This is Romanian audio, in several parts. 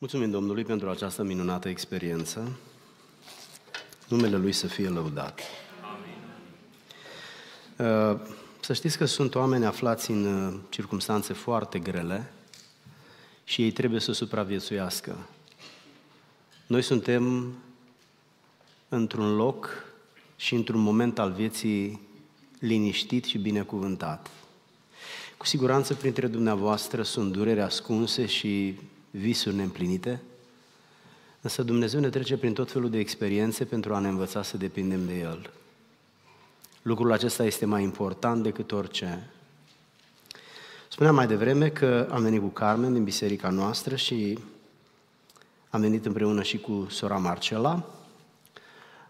Mulțumim Domnului pentru această minunată experiență. Numele Lui să fie lăudat. Amin. Uh, să știți că sunt oameni aflați în uh, circunstanțe foarte grele și ei trebuie să supraviețuiască. Noi suntem într-un loc și într-un moment al vieții liniștit și binecuvântat. Cu siguranță printre dumneavoastră sunt dureri ascunse și visuri neîmplinite, însă Dumnezeu ne trece prin tot felul de experiențe pentru a ne învăța să depindem de El. Lucrul acesta este mai important decât orice. Spuneam mai devreme că am venit cu Carmen din biserica noastră și am venit împreună și cu sora Marcela,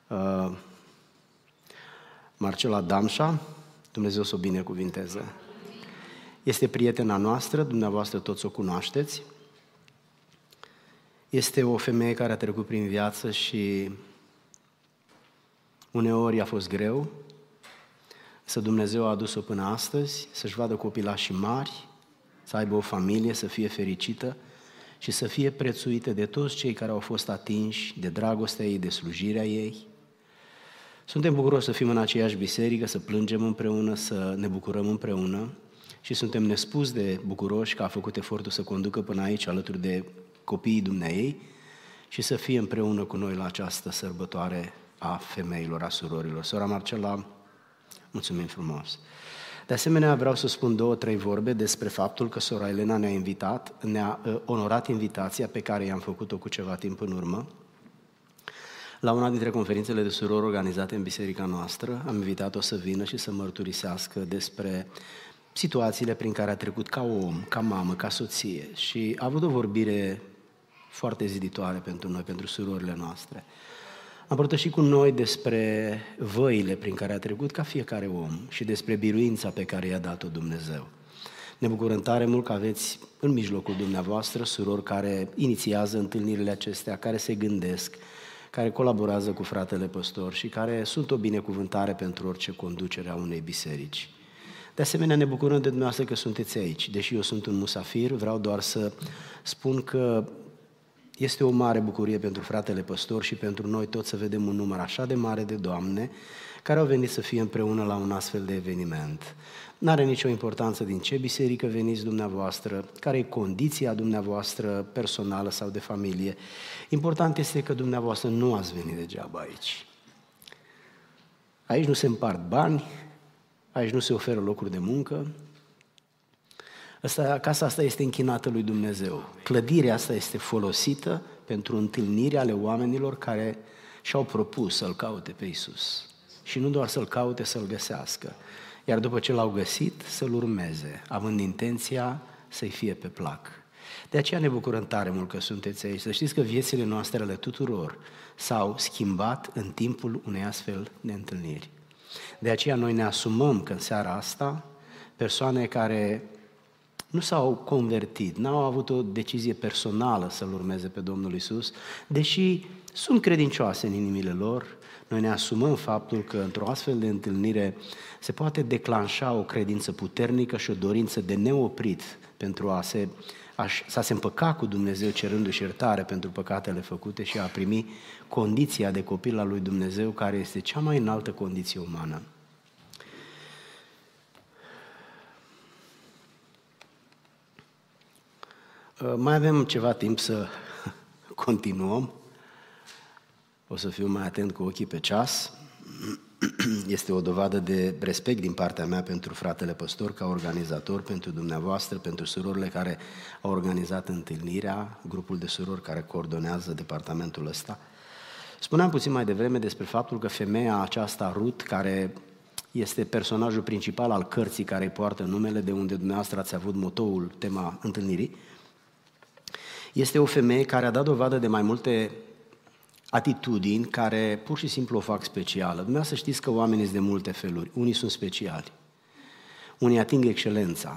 uh, Marcela Damșa, Dumnezeu să o binecuvinteze. Este prietena noastră, dumneavoastră toți o cunoașteți. Este o femeie care a trecut prin viață și uneori a fost greu, să Dumnezeu a adus-o până astăzi, să-și vadă copilașii mari, să aibă o familie, să fie fericită și să fie prețuită de toți cei care au fost atinși de dragostea ei, de slujirea ei. Suntem bucuroși să fim în aceeași biserică, să plângem împreună, să ne bucurăm împreună și suntem nespus de bucuroși că a făcut efortul să conducă până aici alături de copiii dumneei și să fie împreună cu noi la această sărbătoare a femeilor, a surorilor. Sora Marcela, mulțumim frumos! De asemenea, vreau să spun două, trei vorbe despre faptul că sora Elena ne-a invitat, ne-a uh, onorat invitația pe care i-am făcut-o cu ceva timp în urmă. La una dintre conferințele de surori organizate în biserica noastră, am invitat-o să vină și să mărturisească despre situațiile prin care a trecut ca om, ca mamă, ca soție și a avut o vorbire foarte ziditoare pentru noi, pentru surorile noastre. Am părtășit cu noi despre văile prin care a trecut ca fiecare om și despre biruința pe care i-a dat-o Dumnezeu. Ne bucurăm tare mult că aveți în mijlocul dumneavoastră surori care inițiază întâlnirile acestea, care se gândesc, care colaborează cu fratele păstor și care sunt o binecuvântare pentru orice conducere a unei biserici. De asemenea, ne bucurăm de dumneavoastră că sunteți aici. Deși eu sunt un musafir, vreau doar să spun că este o mare bucurie pentru fratele păstor și pentru noi toți să vedem un număr așa de mare de doamne care au venit să fie împreună la un astfel de eveniment. Nu are nicio importanță din ce biserică veniți dumneavoastră, care e condiția dumneavoastră personală sau de familie. Important este că dumneavoastră nu ați venit degeaba aici. Aici nu se împart bani, aici nu se oferă locuri de muncă, Asta, casa asta este închinată lui Dumnezeu. Clădirea asta este folosită pentru întâlniri ale oamenilor care și-au propus să-L caute pe Isus. Și nu doar să-L caute, să-L găsească. Iar după ce L-au găsit, să-L urmeze, având intenția să-i fie pe plac. De aceea ne bucurăm tare mult că sunteți aici. Să știți că viețile noastre ale tuturor s-au schimbat în timpul unei astfel de întâlniri. De aceea noi ne asumăm că în seara asta persoane care nu s-au convertit, n-au avut o decizie personală să-L urmeze pe Domnul Isus, deși sunt credincioase în inimile lor, noi ne asumăm faptul că într-o astfel de întâlnire se poate declanșa o credință puternică și o dorință de neoprit pentru a se, a, a se împăca cu Dumnezeu cerându-și iertare pentru păcatele făcute și a primi condiția de copil al lui Dumnezeu care este cea mai înaltă condiție umană. Mai avem ceva timp să continuăm. O să fiu mai atent cu ochii pe ceas. Este o dovadă de respect din partea mea pentru fratele păstor ca organizator, pentru dumneavoastră, pentru surorile care au organizat întâlnirea, grupul de surori care coordonează departamentul ăsta. Spuneam puțin mai devreme despre faptul că femeia aceasta, Ruth, care este personajul principal al cărții care îi poartă numele, de unde dumneavoastră ați avut motoul, tema întâlnirii, este o femeie care a dat dovadă de mai multe atitudini care pur și simplu o fac specială. Dumneavoastră știți că oamenii sunt de multe feluri. Unii sunt speciali. Unii ating excelența.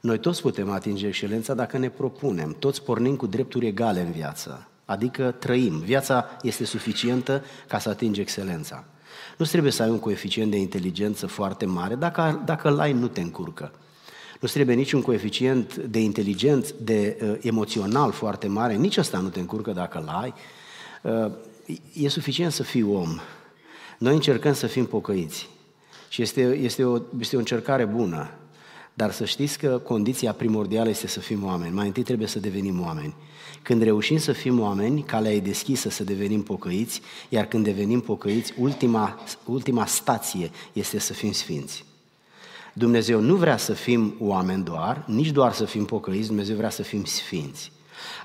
Noi toți putem atinge excelența dacă ne propunem. Toți pornim cu drepturi egale în viață. Adică trăim. Viața este suficientă ca să atingi excelența. Nu trebuie să ai un coeficient de inteligență foarte mare dacă, dacă l ai nu te încurcă. Nu trebuie niciun coeficient de inteligent, de uh, emoțional foarte mare, nici ăsta nu te încurcă dacă l-ai. Uh, e suficient să fii om. Noi încercăm să fim pocăiți și este, este, o, este o încercare bună. Dar să știți că condiția primordială este să fim oameni. Mai întâi trebuie să devenim oameni. Când reușim să fim oameni, calea e deschisă să devenim pocăiți, iar când devenim pocăiți, ultima, ultima stație este să fim sfinți. Dumnezeu nu vrea să fim oameni doar, nici doar să fim pocăiți, Dumnezeu vrea să fim sfinți.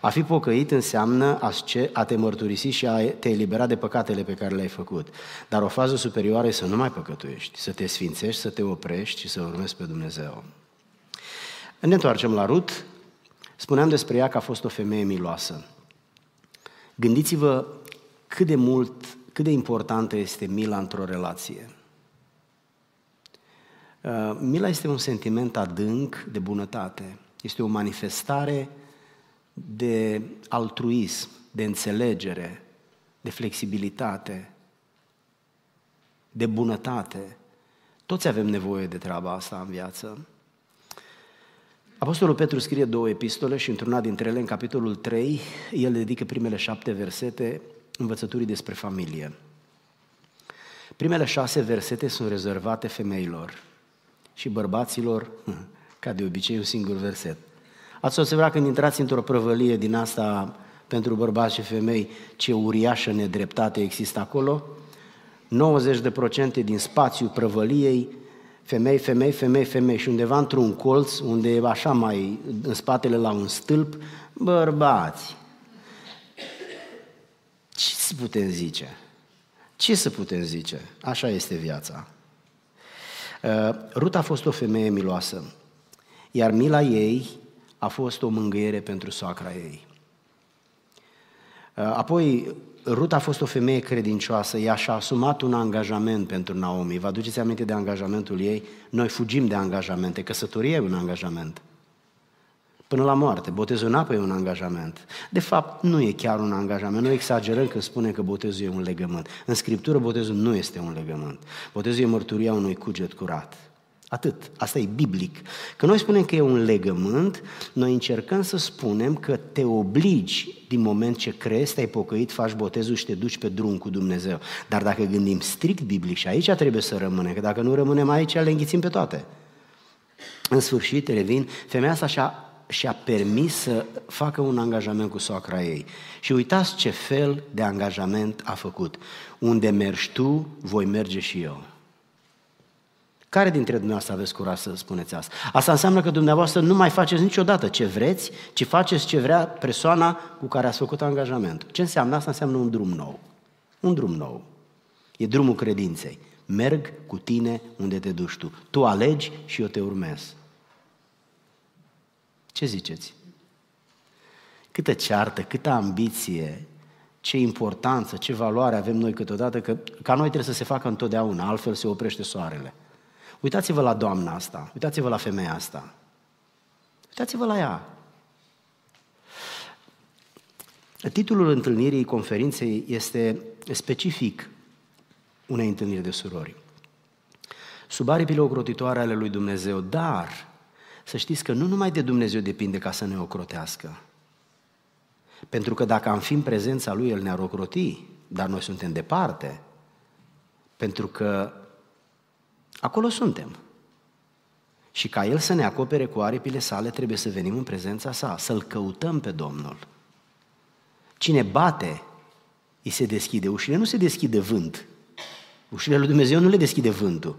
A fi pocăit înseamnă a te mărturisi și a te elibera de păcatele pe care le-ai făcut. Dar o fază superioară e să nu mai păcătuiești, să te sfințești, să te oprești și să urmezi pe Dumnezeu. Ne întoarcem la Rut. Spuneam despre ea că a fost o femeie miloasă. Gândiți-vă cât de mult, cât de importantă este mila într-o relație. Uh, mila este un sentiment adânc de bunătate. Este o manifestare de altruism, de înțelegere, de flexibilitate, de bunătate. Toți avem nevoie de treaba asta în viață. Apostolul Petru scrie două epistole și într-una dintre ele, în capitolul 3, el dedică primele șapte versete învățăturii despre familie. Primele șase versete sunt rezervate femeilor și bărbaților, ca de obicei, un singur verset. Ați observat când intrați într-o prăvălie din asta pentru bărbați și femei, ce uriașă nedreptate există acolo? 90% din spațiul prăvăliei femei, femei, femei, femei și undeva într-un colț, unde e așa mai în spatele la un stâlp, bărbați. Ce să putem zice? Ce să putem zice? Așa este viața. Uh, Ruta a fost o femeie miloasă, iar mila ei a fost o mângâiere pentru soacra ei. Uh, apoi, Ruta a fost o femeie credincioasă, ea și-a asumat un angajament pentru Naomi. Vă aduceți aminte de angajamentul ei? Noi fugim de angajamente, căsătoria e un angajament. Până la moarte, botezul în apă e un angajament. De fapt, nu e chiar un angajament. Noi exagerăm când spunem că botezul e un legământ. În Scriptură, botezul nu este un legământ. Botezul e mărturia unui cuget curat. Atât. Asta e biblic. Că noi spunem că e un legământ, noi încercăm să spunem că te obligi din moment ce crezi, te-ai pocăit, faci botezul și te duci pe drum cu Dumnezeu. Dar dacă gândim strict biblic și aici trebuie să rămânem, că dacă nu rămânem aici, le înghițim pe toate. În sfârșit, revin, femeia asta și-a, și-a permis să facă un angajament cu soacra ei. Și uitați ce fel de angajament a făcut. Unde mergi tu, voi merge și eu. Care dintre dumneavoastră aveți curaj să spuneți asta? Asta înseamnă că dumneavoastră nu mai faceți niciodată ce vreți, ci faceți ce vrea persoana cu care ați făcut angajamentul. Ce înseamnă? Asta înseamnă un drum nou. Un drum nou. E drumul credinței. Merg cu tine unde te duci tu. Tu alegi și eu te urmez. Ce ziceți? Câtă ceartă, câtă ambiție, ce importanță, ce valoare avem noi câteodată, că ca noi trebuie să se facă întotdeauna, altfel se oprește soarele. Uitați-vă la doamna asta, uitați-vă la femeia asta. Uitați-vă la ea. Titlul întâlnirii conferinței este specific unei întâlniri de surori. Sub aripile ocrotitoare ale lui Dumnezeu, dar să știți că nu numai de Dumnezeu depinde ca să ne ocrotească. Pentru că dacă am fi în prezența Lui, El ne-ar ocroti, dar noi suntem departe. Pentru că Acolo suntem. Și ca El să ne acopere cu aripile sale, trebuie să venim în prezența sa, să-L căutăm pe Domnul. Cine bate, îi se deschide. Ușile nu se deschide vânt. Ușile lui Dumnezeu nu le deschide vântul.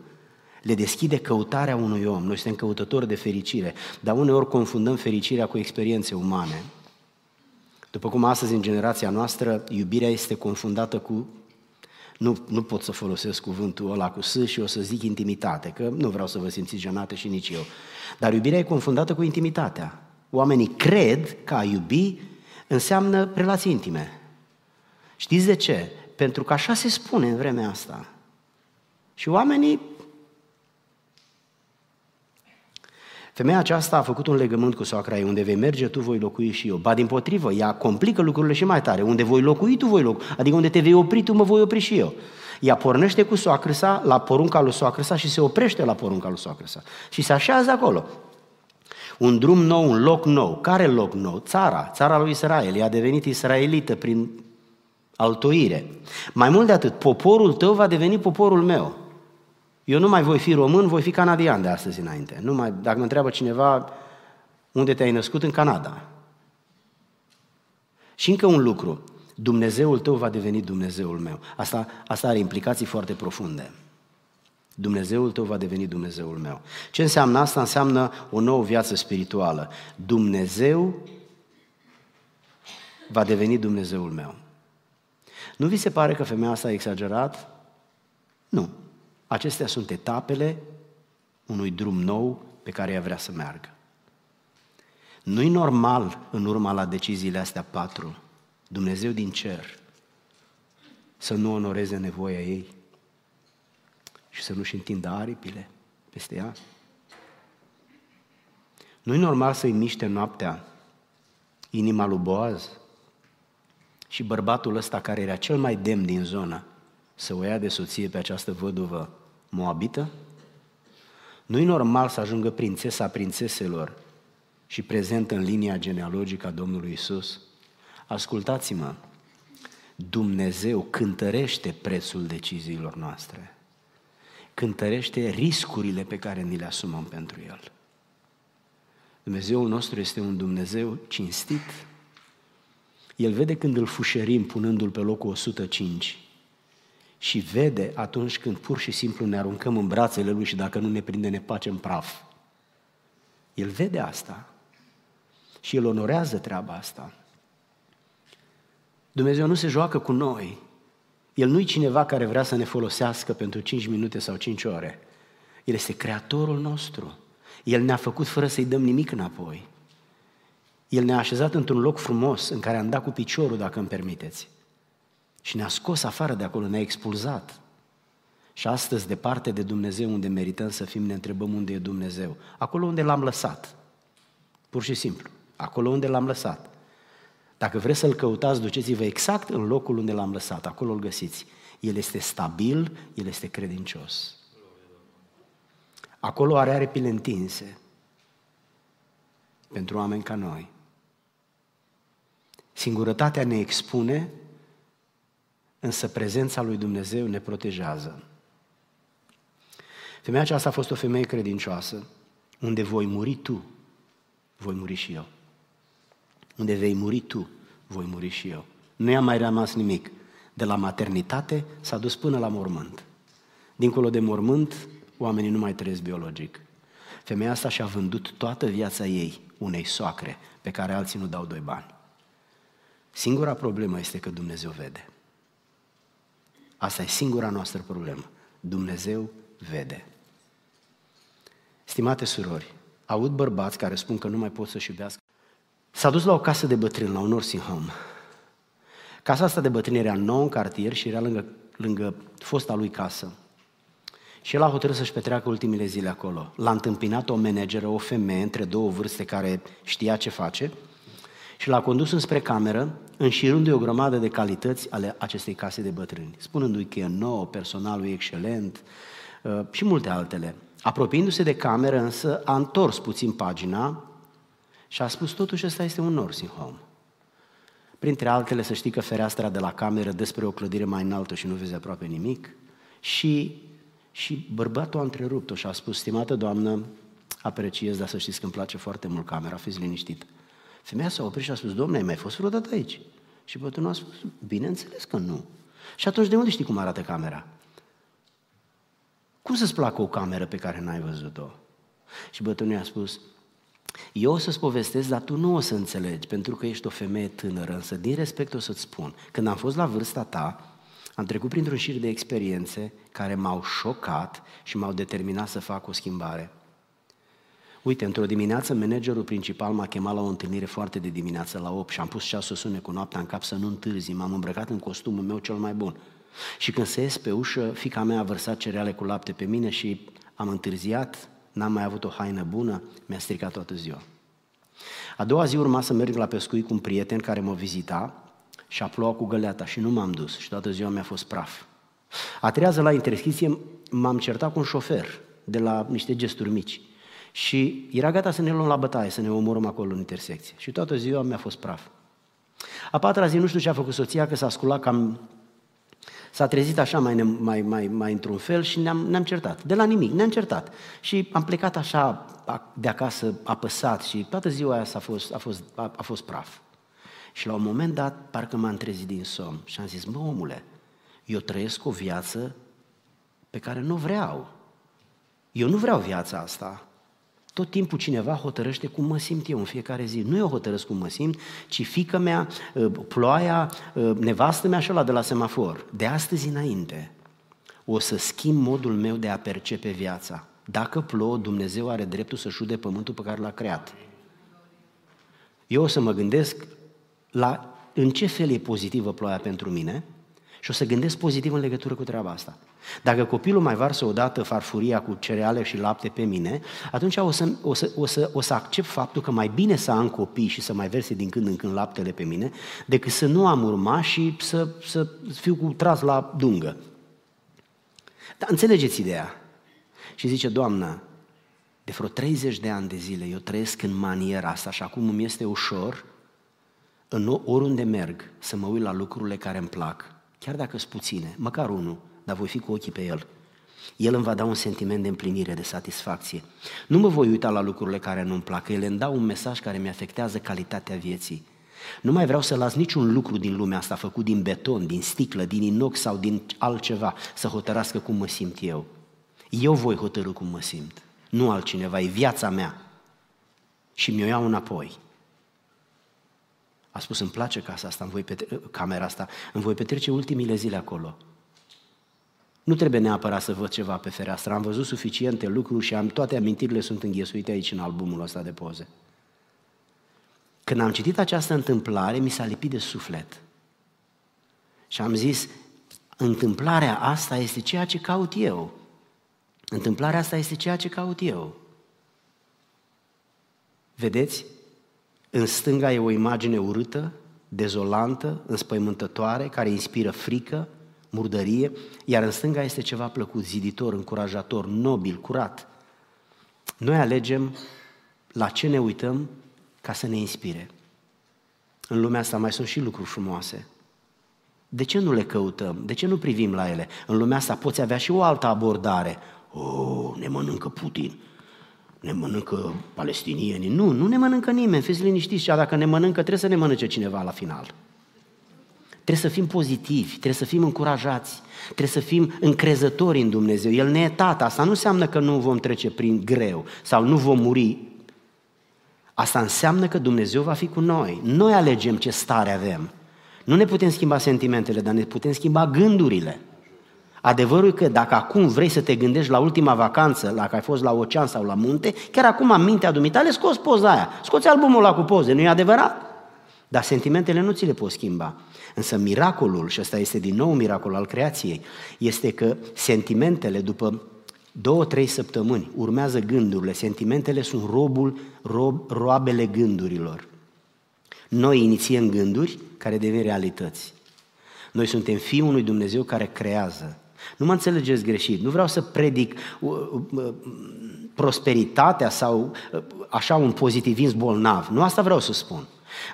Le deschide căutarea unui om. Noi suntem căutători de fericire, dar uneori confundăm fericirea cu experiențe umane. După cum astăzi, în generația noastră, iubirea este confundată cu nu, nu pot să folosesc cuvântul ăla cu S și o să zic intimitate, că nu vreau să vă simțiți jenate și nici eu. Dar iubirea e confundată cu intimitatea. Oamenii cred că a iubi înseamnă relații intime. Știți de ce? Pentru că așa se spune în vremea asta. Și oamenii Femeia aceasta a făcut un legământ cu soacra ei, unde vei merge, tu voi locui și eu. Ba din potrivă, ea complică lucrurile și mai tare. Unde voi locui, tu voi locui. Adică unde te vei opri, tu mă voi opri și eu. Ea pornește cu soacră sa la porunca lui soacră sa și se oprește la porunca lui soacră sa. Și se așează acolo. Un drum nou, un loc nou. Care loc nou? Țara, țara lui Israel. Ea a devenit israelită prin altoire. Mai mult de atât, poporul tău va deveni poporul meu. Eu nu mai voi fi român, voi fi canadian de astăzi înainte. Nu mai, dacă mă întreabă cineva unde te-ai născut, în Canada. Și încă un lucru, Dumnezeul tău va deveni Dumnezeul meu. Asta, asta are implicații foarte profunde. Dumnezeul tău va deveni Dumnezeul meu. Ce înseamnă asta? Înseamnă o nouă viață spirituală. Dumnezeu va deveni Dumnezeul meu. Nu vi se pare că femeia asta a exagerat? Nu. Acestea sunt etapele unui drum nou pe care ea vrea să meargă. Nu-i normal în urma la deciziile astea patru, Dumnezeu din cer, să nu onoreze nevoia ei și să nu-și întindă aripile peste ea. Nu-i normal să-i miște noaptea inima lui Boaz și bărbatul ăsta care era cel mai demn din zonă să o ia de soție pe această văduvă moabită? Nu-i normal să ajungă prințesa prințeselor și prezent în linia genealogică a Domnului Isus? Ascultați-mă, Dumnezeu cântărește prețul deciziilor noastre. Cântărește riscurile pe care ni le asumăm pentru El. Dumnezeul nostru este un Dumnezeu cinstit. El vede când îl fușerim punându-l pe locul 105 și vede atunci când pur și simplu ne aruncăm în brațele Lui și dacă nu ne prinde ne pace în praf. El vede asta și El onorează treaba asta. Dumnezeu nu se joacă cu noi. El nu-i cineva care vrea să ne folosească pentru 5 minute sau 5 ore. El este creatorul nostru. El ne-a făcut fără să-i dăm nimic înapoi. El ne-a așezat într-un loc frumos în care am dat cu piciorul, dacă îmi permiteți. Și ne-a scos afară de acolo, ne-a expulzat. Și astăzi, departe de Dumnezeu, unde merităm să fim, ne întrebăm unde e Dumnezeu. Acolo unde l-am lăsat. Pur și simplu. Acolo unde l-am lăsat. Dacă vreți să-L căutați, duceți-vă exact în locul unde l-am lăsat. Acolo îl găsiți. El este stabil, El este credincios. Acolo are aripile întinse pentru oameni ca noi. Singurătatea ne expune însă prezența lui Dumnezeu ne protejează. Femeia aceasta a fost o femeie credincioasă, unde voi muri tu, voi muri și eu. Unde vei muri tu, voi muri și eu. Nu i-a mai rămas nimic. De la maternitate s-a dus până la mormânt. Dincolo de mormânt, oamenii nu mai trăiesc biologic. Femeia asta și-a vândut toată viața ei unei soacre pe care alții nu dau doi bani. Singura problemă este că Dumnezeu vede. Asta e singura noastră problemă. Dumnezeu vede. Stimate surori, aud bărbați care spun că nu mai pot să-și iubească. S-a dus la o casă de bătrâni, la un nursing home. Casa asta de bătrâni era nouă în cartier și era lângă, lângă fosta lui casă. Și el a hotărât să-și petreacă ultimile zile acolo. L-a întâmpinat o manageră, o femeie între două vârste care știa ce face și l-a condus înspre cameră, înșirându-i o grămadă de calități ale acestei case de bătrâni, spunându-i că e nou, personalul e excelent uh, și multe altele. Apropiindu-se de cameră, însă, a întors puțin pagina și a spus, totuși, ăsta este un nursing home. Printre altele, să știi că fereastra de la cameră despre o clădire mai înaltă și nu vezi aproape nimic. Și, și bărbatul a întrerupt-o și a spus, stimată doamnă, apreciez, dar să știți că îmi place foarte mult camera, fiți liniștită. Femeia s-a oprit și a spus, domnule, ai mai fost vreodată aici? Și bătrânul a spus, bineînțeles că nu. Și atunci de unde știi cum arată camera? Cum să-ți placă o cameră pe care n-ai văzut-o? Și bătrânul a spus, eu o să-ți povestesc, dar tu nu o să înțelegi, pentru că ești o femeie tânără, însă din respect o să-ți spun. Când am fost la vârsta ta, am trecut printr-un șir de experiențe care m-au șocat și m-au determinat să fac o schimbare. Uite, într-o dimineață, managerul principal m-a chemat la o întâlnire foarte de dimineață, la 8, și am pus ceasul sune cu noaptea în cap să nu întârzi, m-am îmbrăcat în costumul meu cel mai bun. Și când se ies pe ușă, fica mea a vărsat cereale cu lapte pe mine și am întârziat, n-am mai avut o haină bună, mi-a stricat toată ziua. A doua zi urma să merg la pescuit cu un prieten care mă vizita și a plouat cu găleata și nu m-am dus și toată ziua mi-a fost praf. A treia la interschiție m-am certat cu un șofer de la niște gesturi mici Și era gata să ne luăm la bătaie, să ne omorâm acolo în intersecție. Și toată ziua mi-a fost praf. A patra zi nu știu ce a făcut soția, că s-a sculat cam... S-a trezit așa mai, mai, mai, mai într-un fel și ne-am, ne-am certat. De la nimic, ne-am certat. Și am plecat așa de acasă apăsat și toată ziua aia a fost, a, fost, a, a fost praf. Și la un moment dat, parcă m-am trezit din somn și am zis, mă omule, eu trăiesc o viață pe care nu vreau. Eu nu vreau viața asta. Tot timpul cineva hotărăște cum mă simt eu în fiecare zi. Nu eu hotărăsc cum mă simt, ci fică mea, ă, ploaia, ă, nevastă mea și ăla de la semafor. De astăzi înainte o să schimb modul meu de a percepe viața. Dacă plouă, Dumnezeu are dreptul să șude pământul pe care l-a creat. Eu o să mă gândesc la în ce fel e pozitivă ploaia pentru mine și o să gândesc pozitiv în legătură cu treaba asta. Dacă copilul mai varsă odată farfuria cu cereale și lapte pe mine, atunci o să, o, să, o, să, o să accept faptul că mai bine să am copii și să mai verse din când în când laptele pe mine, decât să nu am urma și să, să fiu cu tras la dungă. Dar înțelegeți ideea. Și zice, Doamnă, de vreo 30 de ani de zile eu trăiesc în maniera asta și acum îmi este ușor în oriunde merg să mă uit la lucrurile care îmi plac, chiar dacă sunt puține, măcar unul, dar voi fi cu ochii pe el. El îmi va da un sentiment de împlinire, de satisfacție. Nu mă voi uita la lucrurile care nu-mi plac, ele îmi dau un mesaj care mi afectează calitatea vieții. Nu mai vreau să las niciun lucru din lumea asta făcut din beton, din sticlă, din inox sau din altceva să hotărască cum mă simt eu. Eu voi hotărâ cum mă simt, nu altcineva, e viața mea. Și mi-o iau înapoi. A spus, îmi place casa asta, îmi voi petre- camera asta, îmi voi petrece ultimile zile acolo. Nu trebuie neapărat să văd ceva pe fereastră, am văzut suficiente lucruri și am, toate amintirile sunt înghesuite aici în albumul ăsta de poze. Când am citit această întâmplare, mi s-a lipit de suflet. Și am zis, întâmplarea asta este ceea ce caut eu. Întâmplarea asta este ceea ce caut eu. Vedeți? În stânga e o imagine urâtă, dezolantă, înspăimântătoare, care inspiră frică, murdărie, iar în stânga este ceva plăcut, ziditor, încurajator, nobil, curat. Noi alegem la ce ne uităm ca să ne inspire. În lumea asta mai sunt și lucruri frumoase. De ce nu le căutăm? De ce nu privim la ele? În lumea asta poți avea și o altă abordare. Oh, ne mănâncă Putin, ne mănâncă palestinienii. Nu, nu ne mănâncă nimeni, fiți liniștiți. Și dacă ne mănâncă, trebuie să ne mănânce cineva la final. Trebuie să fim pozitivi, trebuie să fim încurajați, trebuie să fim încrezători în Dumnezeu. El ne e tată, asta nu înseamnă că nu vom trece prin greu sau nu vom muri. Asta înseamnă că Dumnezeu va fi cu noi. Noi alegem ce stare avem. Nu ne putem schimba sentimentele, dar ne putem schimba gândurile. Adevărul e că dacă acum vrei să te gândești la ultima vacanță, la care ai fost la ocean sau la munte, chiar acum în mintea dumitale scoți poza aia, scoți albumul ăla cu poze, nu e adevărat? Dar sentimentele nu ți le poți schimba. Însă miracolul, și ăsta este din nou un miracol al creației, este că sentimentele după două, trei săptămâni urmează gândurile, sentimentele sunt robul, rob, roabele gândurilor. Noi inițiem gânduri care devin realități. Noi suntem fiul unui Dumnezeu care creează. Nu mă înțelegeți greșit, nu vreau să predic uh, uh, prosperitatea sau uh, așa un pozitivism bolnav. Nu asta vreau să spun.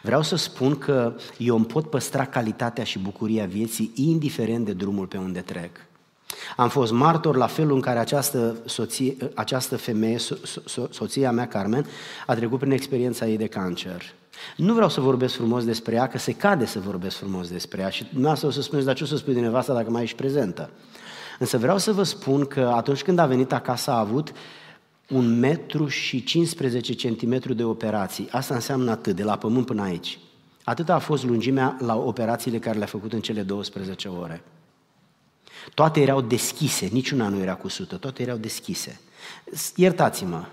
Vreau să spun că eu îmi pot păstra calitatea și bucuria vieții indiferent de drumul pe unde trec. Am fost martor la felul în care această, soție, această femeie, so, so, soția mea, Carmen, a trecut prin experiența ei de cancer. Nu vreau să vorbesc frumos despre ea, că se cade să vorbesc frumos despre ea și dumneavoastră o să spuneți, dar ce o să spui de nevasta dacă mai ești prezentă? Însă vreau să vă spun că atunci când a venit acasă a avut un metru și 15 centimetri de operații. Asta înseamnă atât, de la pământ până aici. Atât a fost lungimea la operațiile care le-a făcut în cele 12 ore. Toate erau deschise, niciuna nu era cusută, toate erau deschise. Iertați-mă,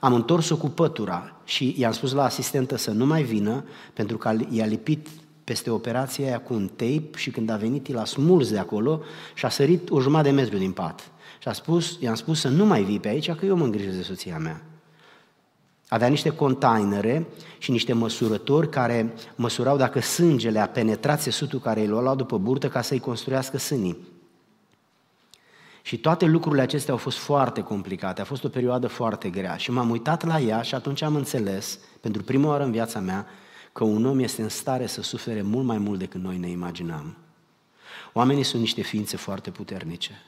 am întors-o cu pătura și i-am spus la asistentă să nu mai vină, pentru că i-a lipit peste operația aia cu un tape și când a venit, l-a smuls de acolo și a sărit o jumătate de metru din pat. Și a spus, i-am spus să nu mai vii pe aici, că eu mă îngrijesc de soția mea. Avea niște containere și niște măsurători care măsurau dacă sângele a penetrat țesutul care îl lua după burtă ca să-i construiască sânii. Și toate lucrurile acestea au fost foarte complicate, a fost o perioadă foarte grea și m-am uitat la ea și atunci am înțeles, pentru prima oară în viața mea, că un om este în stare să sufere mult mai mult decât noi ne imaginăm. Oamenii sunt niște ființe foarte puternice.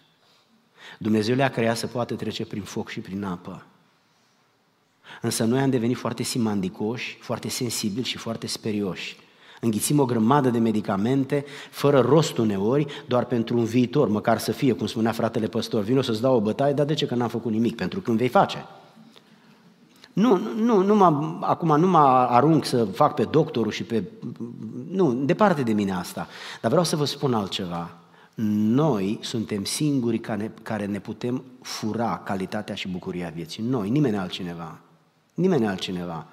Dumnezeu le-a creat să poată trece prin foc și prin apă. Însă noi am devenit foarte simandicoși, foarte sensibili și foarte sperioși. Înghițim o grămadă de medicamente, fără rost uneori, doar pentru un viitor, măcar să fie, cum spunea fratele păstor, vin o să-ți dau o bătaie, dar de ce că n-am făcut nimic? Pentru când vei face. Nu, nu, nu mă, acum nu mă arunc să fac pe doctorul și pe... Nu, departe de mine asta. Dar vreau să vă spun altceva. Noi suntem singurii care, care ne putem fura calitatea și bucuria vieții. Noi, nimeni altcineva. Nimeni altcineva.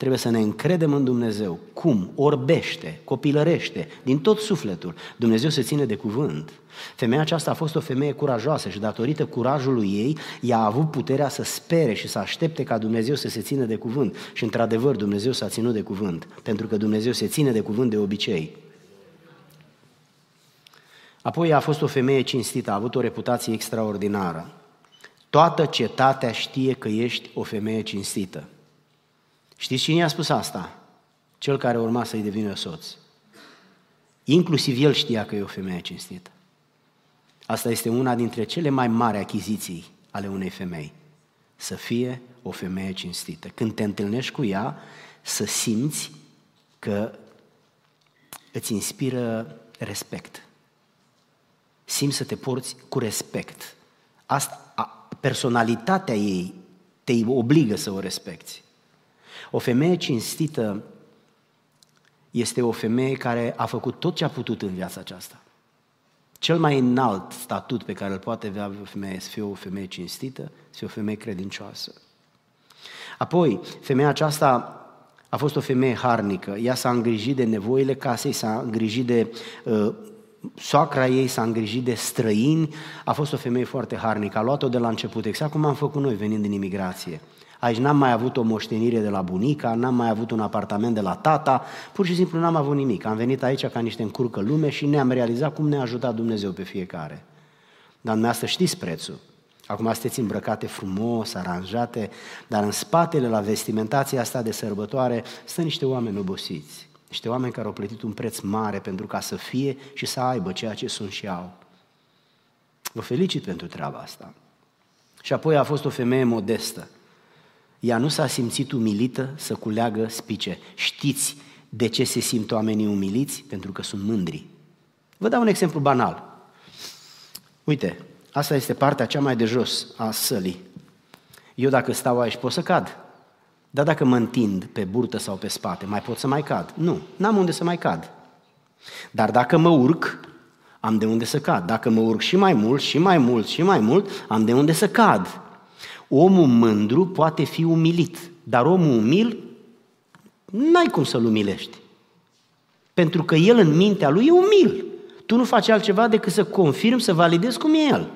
Trebuie să ne încredem în Dumnezeu. Cum? Orbește, copilărește, din tot sufletul. Dumnezeu se ține de cuvânt. Femeia aceasta a fost o femeie curajoasă și datorită curajului ei, ea a avut puterea să spere și să aștepte ca Dumnezeu să se țină de cuvânt. Și într-adevăr Dumnezeu s-a ținut de cuvânt, pentru că Dumnezeu se ține de cuvânt de obicei. Apoi a fost o femeie cinstită, a avut o reputație extraordinară. Toată cetatea știe că ești o femeie cinstită. Știți cine i-a spus asta? Cel care urma să-i devină soț. Inclusiv el știa că e o femeie cinstită. Asta este una dintre cele mai mari achiziții ale unei femei. Să fie o femeie cinstită. Când te întâlnești cu ea, să simți că îți inspiră respect. Simți să te porți cu respect. Asta, personalitatea ei te obligă să o respecti. O femeie cinstită este o femeie care a făcut tot ce a putut în viața aceasta. Cel mai înalt statut pe care îl poate avea o femeie să fie o femeie cinstită, să fie o femeie credincioasă. Apoi, femeia aceasta a fost o femeie harnică. Ea s-a îngrijit de nevoile casei, s-a îngrijit de uh, soacra ei, s-a îngrijit de străini. A fost o femeie foarte harnică. A luat-o de la început, exact cum am făcut noi venind din imigrație. Aici n-am mai avut o moștenire de la bunica, n-am mai avut un apartament de la tata, pur și simplu n-am avut nimic. Am venit aici ca niște încurcă lume și ne-am realizat cum ne-a ajutat Dumnezeu pe fiecare. Dar dumneavoastră știți prețul. Acum sunteți îmbrăcate frumos, aranjate, dar în spatele la vestimentația asta de sărbătoare stă niște oameni obosiți. Niște oameni care au plătit un preț mare pentru ca să fie și să aibă ceea ce sunt și au. Vă felicit pentru treaba asta. Și apoi a fost o femeie modestă. Ea nu s-a simțit umilită să culeagă spice. Știți de ce se simt oamenii umiliți? Pentru că sunt mândri. Vă dau un exemplu banal. Uite, asta este partea cea mai de jos a sălii. Eu dacă stau aici pot să cad. Dar dacă mă întind pe burtă sau pe spate, mai pot să mai cad? Nu, n-am unde să mai cad. Dar dacă mă urc, am de unde să cad. Dacă mă urc și mai mult, și mai mult, și mai mult, am de unde să cad. Omul mândru poate fi umilit, dar omul umil, n-ai cum să-l umilești. Pentru că el în mintea lui e umil. Tu nu faci altceva decât să confirmi, să validezi cum e el.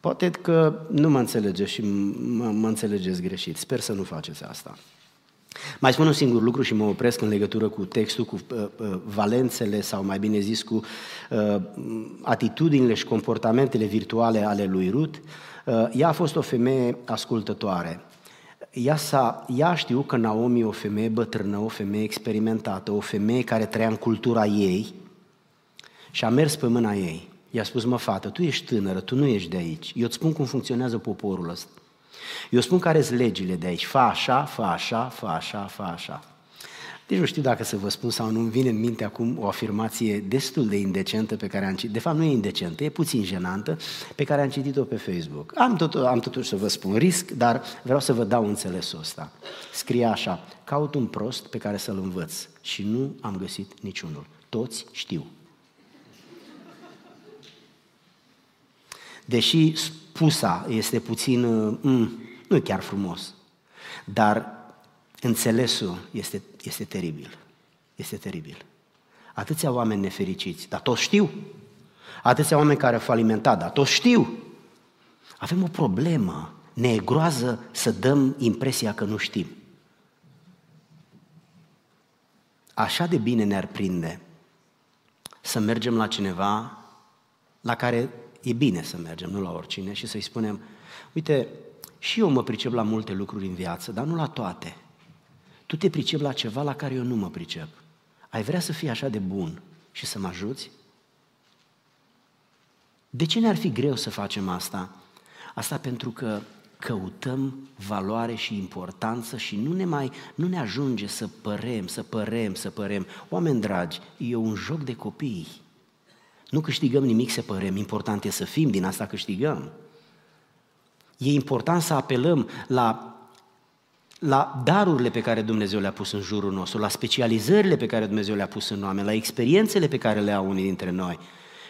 Poate că nu mă înțelegeți și mă, mă înțelegeți greșit. Sper să nu faceți asta. Mai spun un singur lucru și mă opresc în legătură cu textul, cu uh, uh, valențele sau mai bine zis cu uh, atitudinile și comportamentele virtuale ale lui Ruth. Uh, ea a fost o femeie ascultătoare. Ea, s-a, ea știu că Naomi e o femeie bătrână, o femeie experimentată, o femeie care trăia în cultura ei și a mers pe mâna ei. I-a spus, mă fată, tu ești tânără, tu nu ești de aici. Eu îți spun cum funcționează poporul ăsta. Eu spun care sunt legile de aici. Fă așa, fă așa, fă așa, fă așa. Deci nu știu dacă să vă spun sau nu, îmi vine în minte acum o afirmație destul de indecentă pe care am citit. De fapt, nu e indecentă, e puțin jenantă, pe care am citit-o pe Facebook. Am, tot, am totuși să vă spun risc, dar vreau să vă dau înțelesul ăsta. Scrie așa, caut un prost pe care să-l învăț și nu am găsit niciunul. Toți știu. Deși spusa este puțin, mm, nu e chiar frumos, dar înțelesul este, este teribil. Este teribil. Atâția oameni nefericiți, dar toți știu. Atâția oameni care au falimentat, dar toți știu. Avem o problemă. Ne e groază să dăm impresia că nu știm. Așa de bine ne-ar prinde să mergem la cineva la care e bine să mergem, nu la oricine, și să-i spunem, uite, și eu mă pricep la multe lucruri în viață, dar nu la toate. Tu te pricep la ceva la care eu nu mă pricep. Ai vrea să fii așa de bun și să mă ajuți? De ce ne-ar fi greu să facem asta? Asta pentru că căutăm valoare și importanță și nu ne mai nu ne ajunge să părem, să părem, să părem. Oameni dragi, e un joc de copii. Nu câștigăm nimic să părem, important e să fim, din asta câștigăm. E important să apelăm la, la darurile pe care Dumnezeu le-a pus în jurul nostru, la specializările pe care Dumnezeu le-a pus în oameni, la experiențele pe care le au unii dintre noi.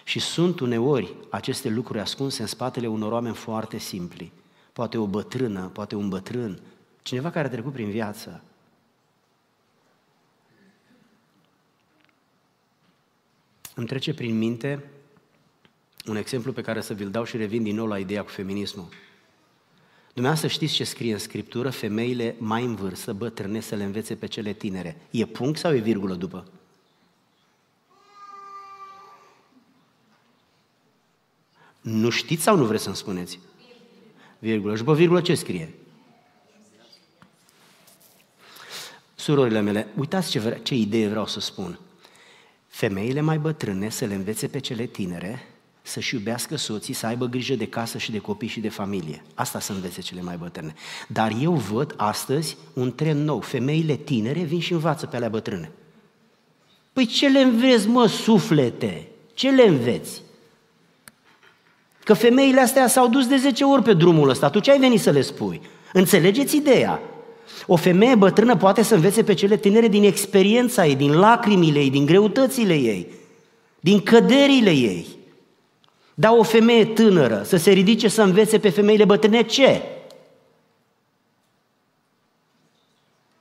Și sunt uneori aceste lucruri ascunse în spatele unor oameni foarte simpli. Poate o bătrână, poate un bătrân, cineva care a trecut prin viață. Îmi trece prin minte un exemplu pe care să vi-l dau și revin din nou la ideea cu feminismul. Dumneavoastră știți ce scrie în Scriptură, femeile mai în vârstă, bătrâne, să le învețe pe cele tinere. E punct sau e virgulă după? Nu știți sau nu vreți să-mi spuneți? Virgulă. Și pe virgulă ce scrie? Surorile mele, uitați ce, vre- ce idee vreau să spun. Femeile mai bătrâne să le învețe pe cele tinere să-și iubească soții, să aibă grijă de casă și de copii și de familie. Asta să învețe cele mai bătrâne. Dar eu văd astăzi un trend nou. Femeile tinere vin și învață pe alea bătrâne. Păi ce le înveți, mă, suflete? Ce le înveți? Că femeile astea s-au dus de 10 ori pe drumul ăsta, tu ce ai venit să le spui? Înțelegeți ideea? O femeie bătrână poate să învețe pe cele tinere din experiența ei, din lacrimile ei, din greutățile ei, din căderile ei. Dar o femeie tânără să se ridice să învețe pe femeile bătrâne ce?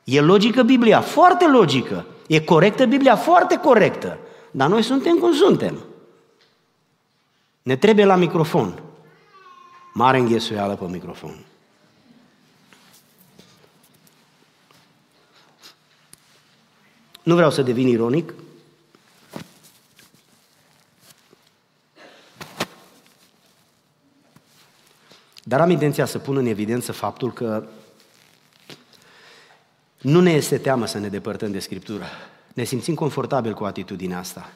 E logică Biblia? Foarte logică. E corectă Biblia? Foarte corectă. Dar noi suntem cum suntem. Ne trebuie la microfon. Mare înghesuială pe microfon. Nu vreau să devin ironic. Dar am intenția să pun în evidență faptul că nu ne este teamă să ne depărtăm de Scriptură. Ne simțim confortabil cu atitudinea asta.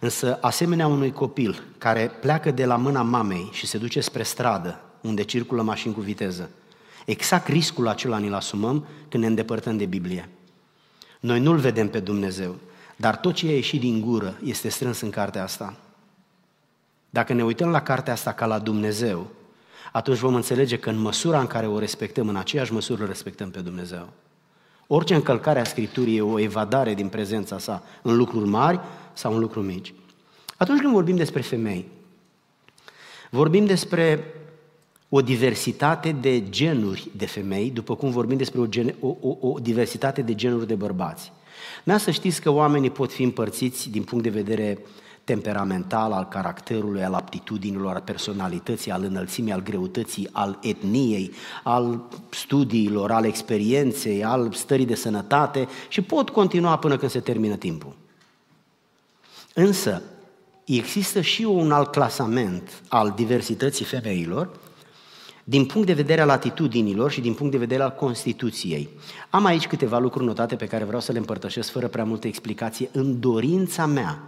Însă, asemenea unui copil care pleacă de la mâna mamei și se duce spre stradă, unde circulă mașini cu viteză, exact riscul acela ni-l asumăm când ne îndepărtăm de Biblie. Noi nu-L vedem pe Dumnezeu, dar tot ce a ieșit din gură este strâns în cartea asta. Dacă ne uităm la cartea asta ca la Dumnezeu, atunci vom înțelege că în măsura în care o respectăm, în aceeași măsură îl respectăm pe Dumnezeu. Orice încălcare a Scripturii e o evadare din prezența sa în lucruri mari sau în lucruri mici. Atunci când vorbim despre femei, vorbim despre o diversitate de genuri de femei, după cum vorbim despre o, gen, o, o, o diversitate de genuri de bărbați. Mea să știți că oamenii pot fi împărțiți din punct de vedere temperamental, al caracterului, al aptitudinilor, al personalității, al înălțimii, al greutății, al etniei, al studiilor, al experienței, al stării de sănătate și pot continua până când se termină timpul. Însă, există și un alt clasament al diversității femeilor din punct de vedere al atitudinilor și din punct de vedere al Constituției. Am aici câteva lucruri notate pe care vreau să le împărtășesc fără prea multă explicație în dorința mea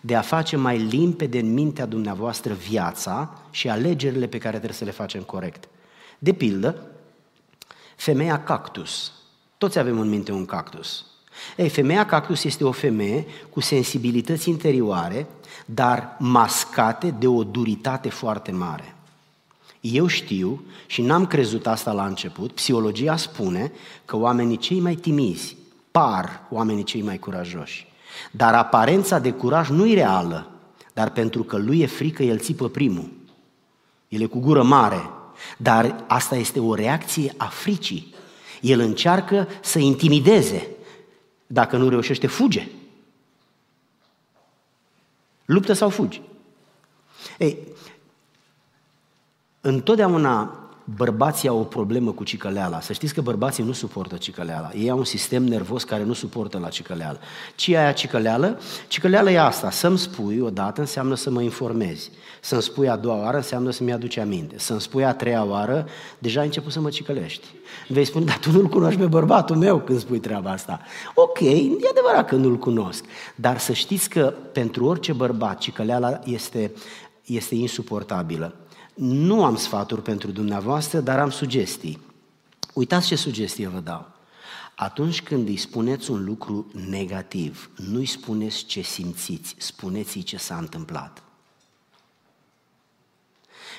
de a face mai limpede în mintea dumneavoastră viața și alegerile pe care trebuie să le facem corect. De pildă, femeia cactus. Toți avem în minte un cactus. Ei, femeia cactus este o femeie cu sensibilități interioare, dar mascate de o duritate foarte mare. Eu știu și n-am crezut asta la început, psihologia spune că oamenii cei mai timizi par oamenii cei mai curajoși. Dar aparența de curaj nu e reală, dar pentru că lui e frică, el țipă primul. El e cu gură mare, dar asta este o reacție a fricii. El încearcă să intimideze. Dacă nu reușește, fuge. Luptă sau fugi. Ei, întotdeauna bărbații au o problemă cu cicăleala. Să știți că bărbații nu suportă cicăleala. Ei au un sistem nervos care nu suportă la cicăleală. Ce e aia cicăleală? Cicăleală e asta. Să-mi spui odată înseamnă să mă informezi. Să-mi spui a doua oară înseamnă să-mi aduce aminte. Să-mi spui a treia oară, deja ai început să mă cicălești. Vei spune, dar tu nu-l cunoști pe bărbatul meu când spui treaba asta. Ok, e adevărat că nu-l cunosc. Dar să știți că pentru orice bărbat cicăleala este, este insuportabilă. Nu am sfaturi pentru dumneavoastră, dar am sugestii. Uitați ce sugestie vă dau. Atunci când îi spuneți un lucru negativ, nu-i spuneți ce simțiți, spuneți-i ce s-a întâmplat.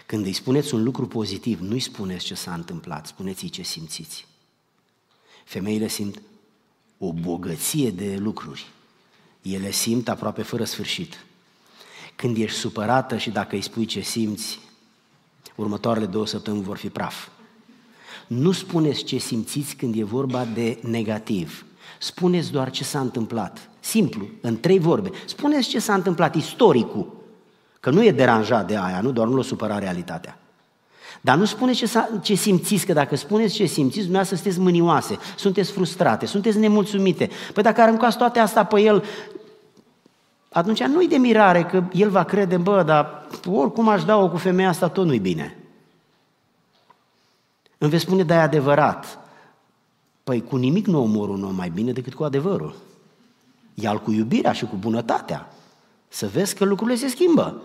Când îi spuneți un lucru pozitiv, nu-i spuneți ce s-a întâmplat, spuneți-i ce simțiți. Femeile simt o bogăție de lucruri. Ele simt aproape fără sfârșit. Când ești supărată și dacă îi spui ce simți, următoarele două săptămâni vor fi praf. Nu spuneți ce simțiți când e vorba de negativ. Spuneți doar ce s-a întâmplat. Simplu, în trei vorbe. Spuneți ce s-a întâmplat, istoricul. Că nu e deranjat de aia, nu doar nu l-o supăra realitatea. Dar nu spuneți ce, ce simțiți, că dacă spuneți ce simțiți, dumneavoastră sunteți mânioase, sunteți frustrate, sunteți nemulțumite. Păi dacă aruncați toate astea pe el, atunci nu-i de mirare că el va crede, bă, dar oricum aș da-o cu femeia asta, tot nu-i bine. Îmi veți spune, da, e adevărat. Păi cu nimic nu omor un om mai bine decât cu adevărul. ia cu iubirea și cu bunătatea. Să vezi că lucrurile se schimbă.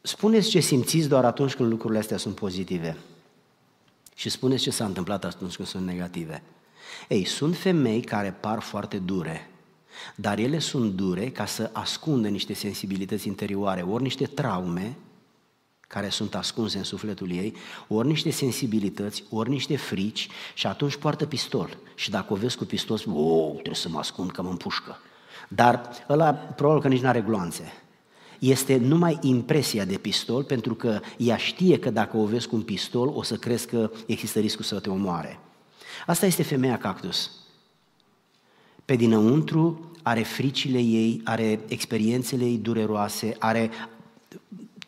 Spuneți ce simțiți doar atunci când lucrurile astea sunt pozitive. Și spuneți ce s-a întâmplat atunci când sunt negative. Ei, sunt femei care par foarte dure, dar ele sunt dure ca să ascundă niște sensibilități interioare, ori niște traume care sunt ascunse în sufletul ei, ori niște sensibilități, ori niște frici și atunci poartă pistol. Și dacă o vezi cu pistol, spui, oh, trebuie să mă ascund că mă împușcă. Dar ăla probabil că nici nu are gloanțe. Este numai impresia de pistol, pentru că ea știe că dacă o vezi cu un pistol, o să crezi că există riscul să te omoare. Asta este femeia cactus. Pe dinăuntru are fricile ei, are experiențele ei dureroase, are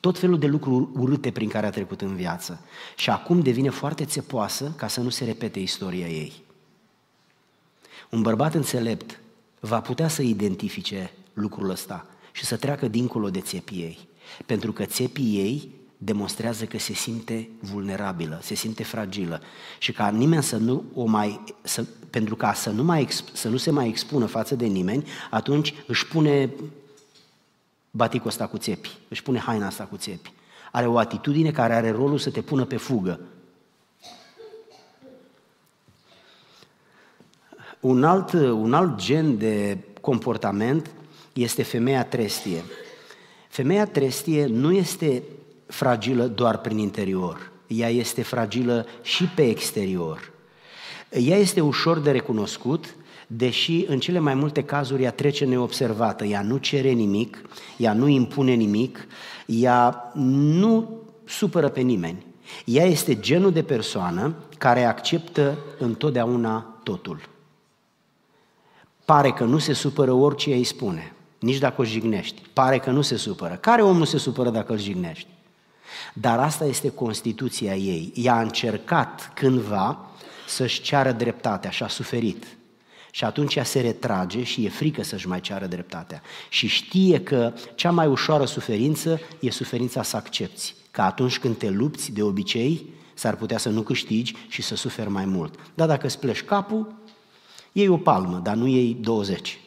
tot felul de lucruri urâte prin care a trecut în viață. Și acum devine foarte țepoasă ca să nu se repete istoria ei. Un bărbat înțelept va putea să identifice lucrul ăsta și să treacă dincolo de țepii ei. Pentru că țepii ei demonstrează că se simte vulnerabilă, se simte fragilă și ca nimeni să nu o mai, să, pentru ca să nu, mai, să nu se mai expună față de nimeni, atunci își pune baticul ăsta cu țepi, își pune haina asta cu țepi. Are o atitudine care are rolul să te pună pe fugă. Un alt, un alt gen de comportament este femeia trestie. Femeia trestie nu este fragilă doar prin interior, ea este fragilă și pe exterior. Ea este ușor de recunoscut, deși în cele mai multe cazuri ea trece neobservată, ea nu cere nimic, ea nu impune nimic, ea nu supără pe nimeni. Ea este genul de persoană care acceptă întotdeauna totul. Pare că nu se supără orice îi spune, nici dacă o jignești. Pare că nu se supără. Care om nu se supără dacă îl jignești? Dar asta este Constituția ei. Ea a încercat cândva să-și ceară dreptatea și a suferit. Și atunci ea se retrage și e frică să-și mai ceară dreptatea. Și știe că cea mai ușoară suferință e suferința să accepti. Că atunci când te lupți, de obicei, s-ar putea să nu câștigi și să suferi mai mult. Dar dacă îți pleci capul, iei o palmă, dar nu iei 20.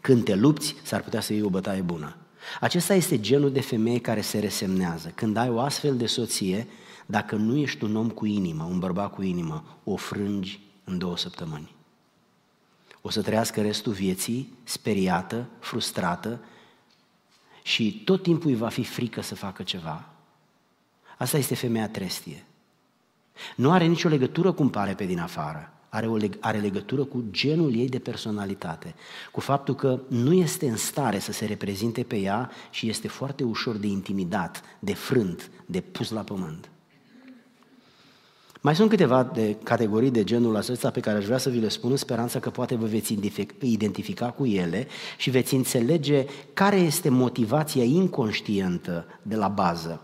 Când te lupți, s-ar putea să iei o bătaie bună. Acesta este genul de femeie care se resemnează. Când ai o astfel de soție, dacă nu ești un om cu inimă, un bărbat cu inimă, o frângi în două săptămâni. O să trăiască restul vieții speriată, frustrată și tot timpul îi va fi frică să facă ceva. Asta este femeia trestie. Nu are nicio legătură cum pare pe din afară are, o leg- are legătură cu genul ei de personalitate, cu faptul că nu este în stare să se reprezinte pe ea și este foarte ușor de intimidat, de frânt, de pus la pământ. Mai sunt câteva de categorii de genul acesta pe care aș vrea să vi le spun în speranța că poate vă veți identifica cu ele și veți înțelege care este motivația inconștientă de la bază.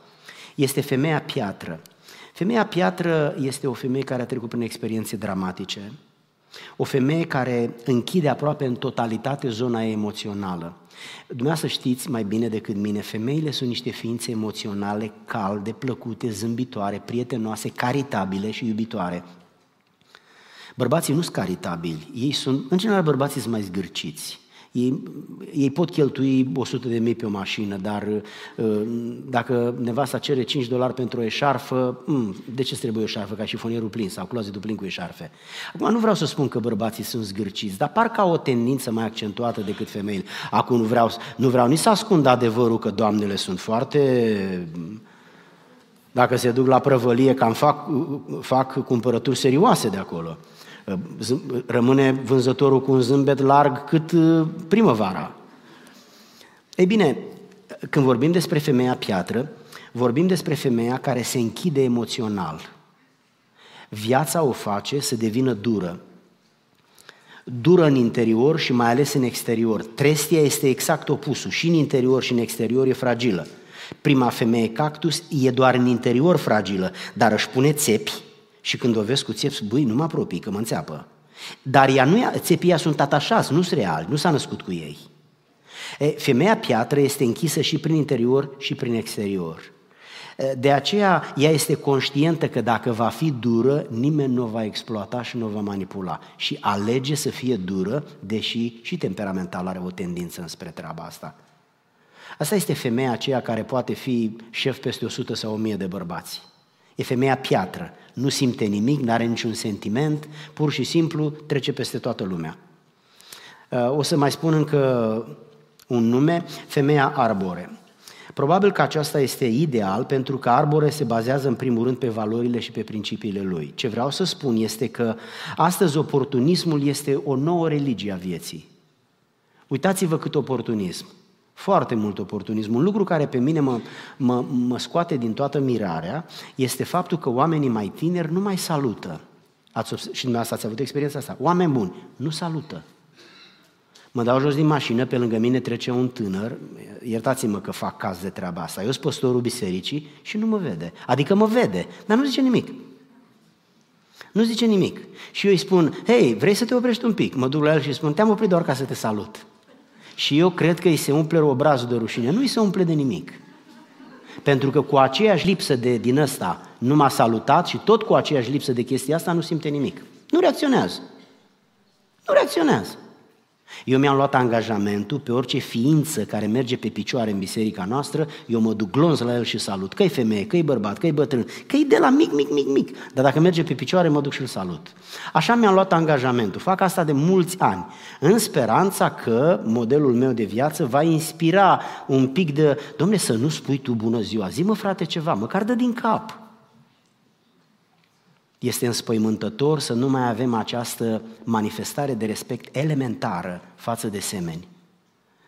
este femeia piatră. Femeia piatră este o femeie care a trecut prin experiențe dramatice, o femeie care închide aproape în totalitate zona emoțională. Dumneavoastră știți mai bine decât mine, femeile sunt niște ființe emoționale calde, plăcute, zâmbitoare, prietenoase, caritabile și iubitoare. Bărbații nu sunt caritabili, ei sunt, în general bărbații sunt mai zgârciți. Ei, ei pot cheltui 100 de mii pe o mașină, dar uh, dacă nevasta cere 5 dolari pentru o eșarfă, mm, de ce trebuie o eșarfă? Ca și fonierul plin sau clozetul plin cu eșarfe. Acum nu vreau să spun că bărbații sunt zgârciți, dar parcă au o tendință mai accentuată decât femeile. Acum nu vreau, nu vreau nici să ascund adevărul că doamnele sunt foarte dacă se duc la prăvălie, cam fac, fac cumpărături serioase de acolo rămâne vânzătorul cu un zâmbet larg cât uh, primăvara. Ei bine, când vorbim despre femeia piatră, vorbim despre femeia care se închide emoțional. Viața o face să devină dură. Dură în interior și mai ales în exterior. Trestia este exact opusul. Și în interior și în exterior e fragilă. Prima femeie cactus e doar în interior fragilă, dar își pune țepi și când o vezi cu țepi, băi, nu mă apropii, că mă înțeapă. Dar ea nu, țepii sunt atașați, nu sunt reali, nu s-a născut cu ei. E, femeia piatră este închisă și prin interior și prin exterior. De aceea, ea este conștientă că dacă va fi dură, nimeni nu o va exploata și nu o va manipula. Și alege să fie dură, deși și temperamental are o tendință înspre treaba asta. Asta este femeia aceea care poate fi șef peste 100 sau 1000 de bărbați. E femeia piatră, nu simte nimic, nu are niciun sentiment, pur și simplu trece peste toată lumea. Uh, o să mai spun încă un nume, femeia arbore. Probabil că aceasta este ideal pentru că arbore se bazează în primul rând pe valorile și pe principiile lui. Ce vreau să spun este că astăzi oportunismul este o nouă religie a vieții. Uitați-vă cât oportunism. Foarte mult oportunism. Un lucru care pe mine mă, mă, mă scoate din toată mirarea este faptul că oamenii mai tineri nu mai salută. Ați, și dumneavoastră ați avut experiența asta. Oameni buni, nu salută. Mă dau jos din mașină, pe lângă mine trece un tânăr, iertați-mă că fac caz de treaba asta, eu sunt păstorul bisericii și nu mă vede. Adică mă vede, dar nu zice nimic. Nu zice nimic. Și eu îi spun, hei, vrei să te oprești un pic? Mă duc la el și îi spun, te-am oprit doar ca să te salut. Și eu cred că îi se umple obrazul de rușine. Nu îi se umple de nimic. Pentru că cu aceeași lipsă de din ăsta nu m-a salutat și tot cu aceeași lipsă de chestia asta nu simte nimic. Nu reacționează. Nu reacționează. Eu mi-am luat angajamentul pe orice ființă care merge pe picioare în biserica noastră, eu mă duc glonț la el și salut. Că-i femeie, că-i bărbat, că-i bătrân, că-i de la mic, mic, mic, mic. Dar dacă merge pe picioare, mă duc și îl salut. Așa mi-am luat angajamentul. Fac asta de mulți ani, în speranța că modelul meu de viață va inspira un pic de, domne, să nu spui tu bună ziua, zi mă frate ceva, măcar dă din cap. Este înspăimântător să nu mai avem această manifestare de respect elementară față de semeni.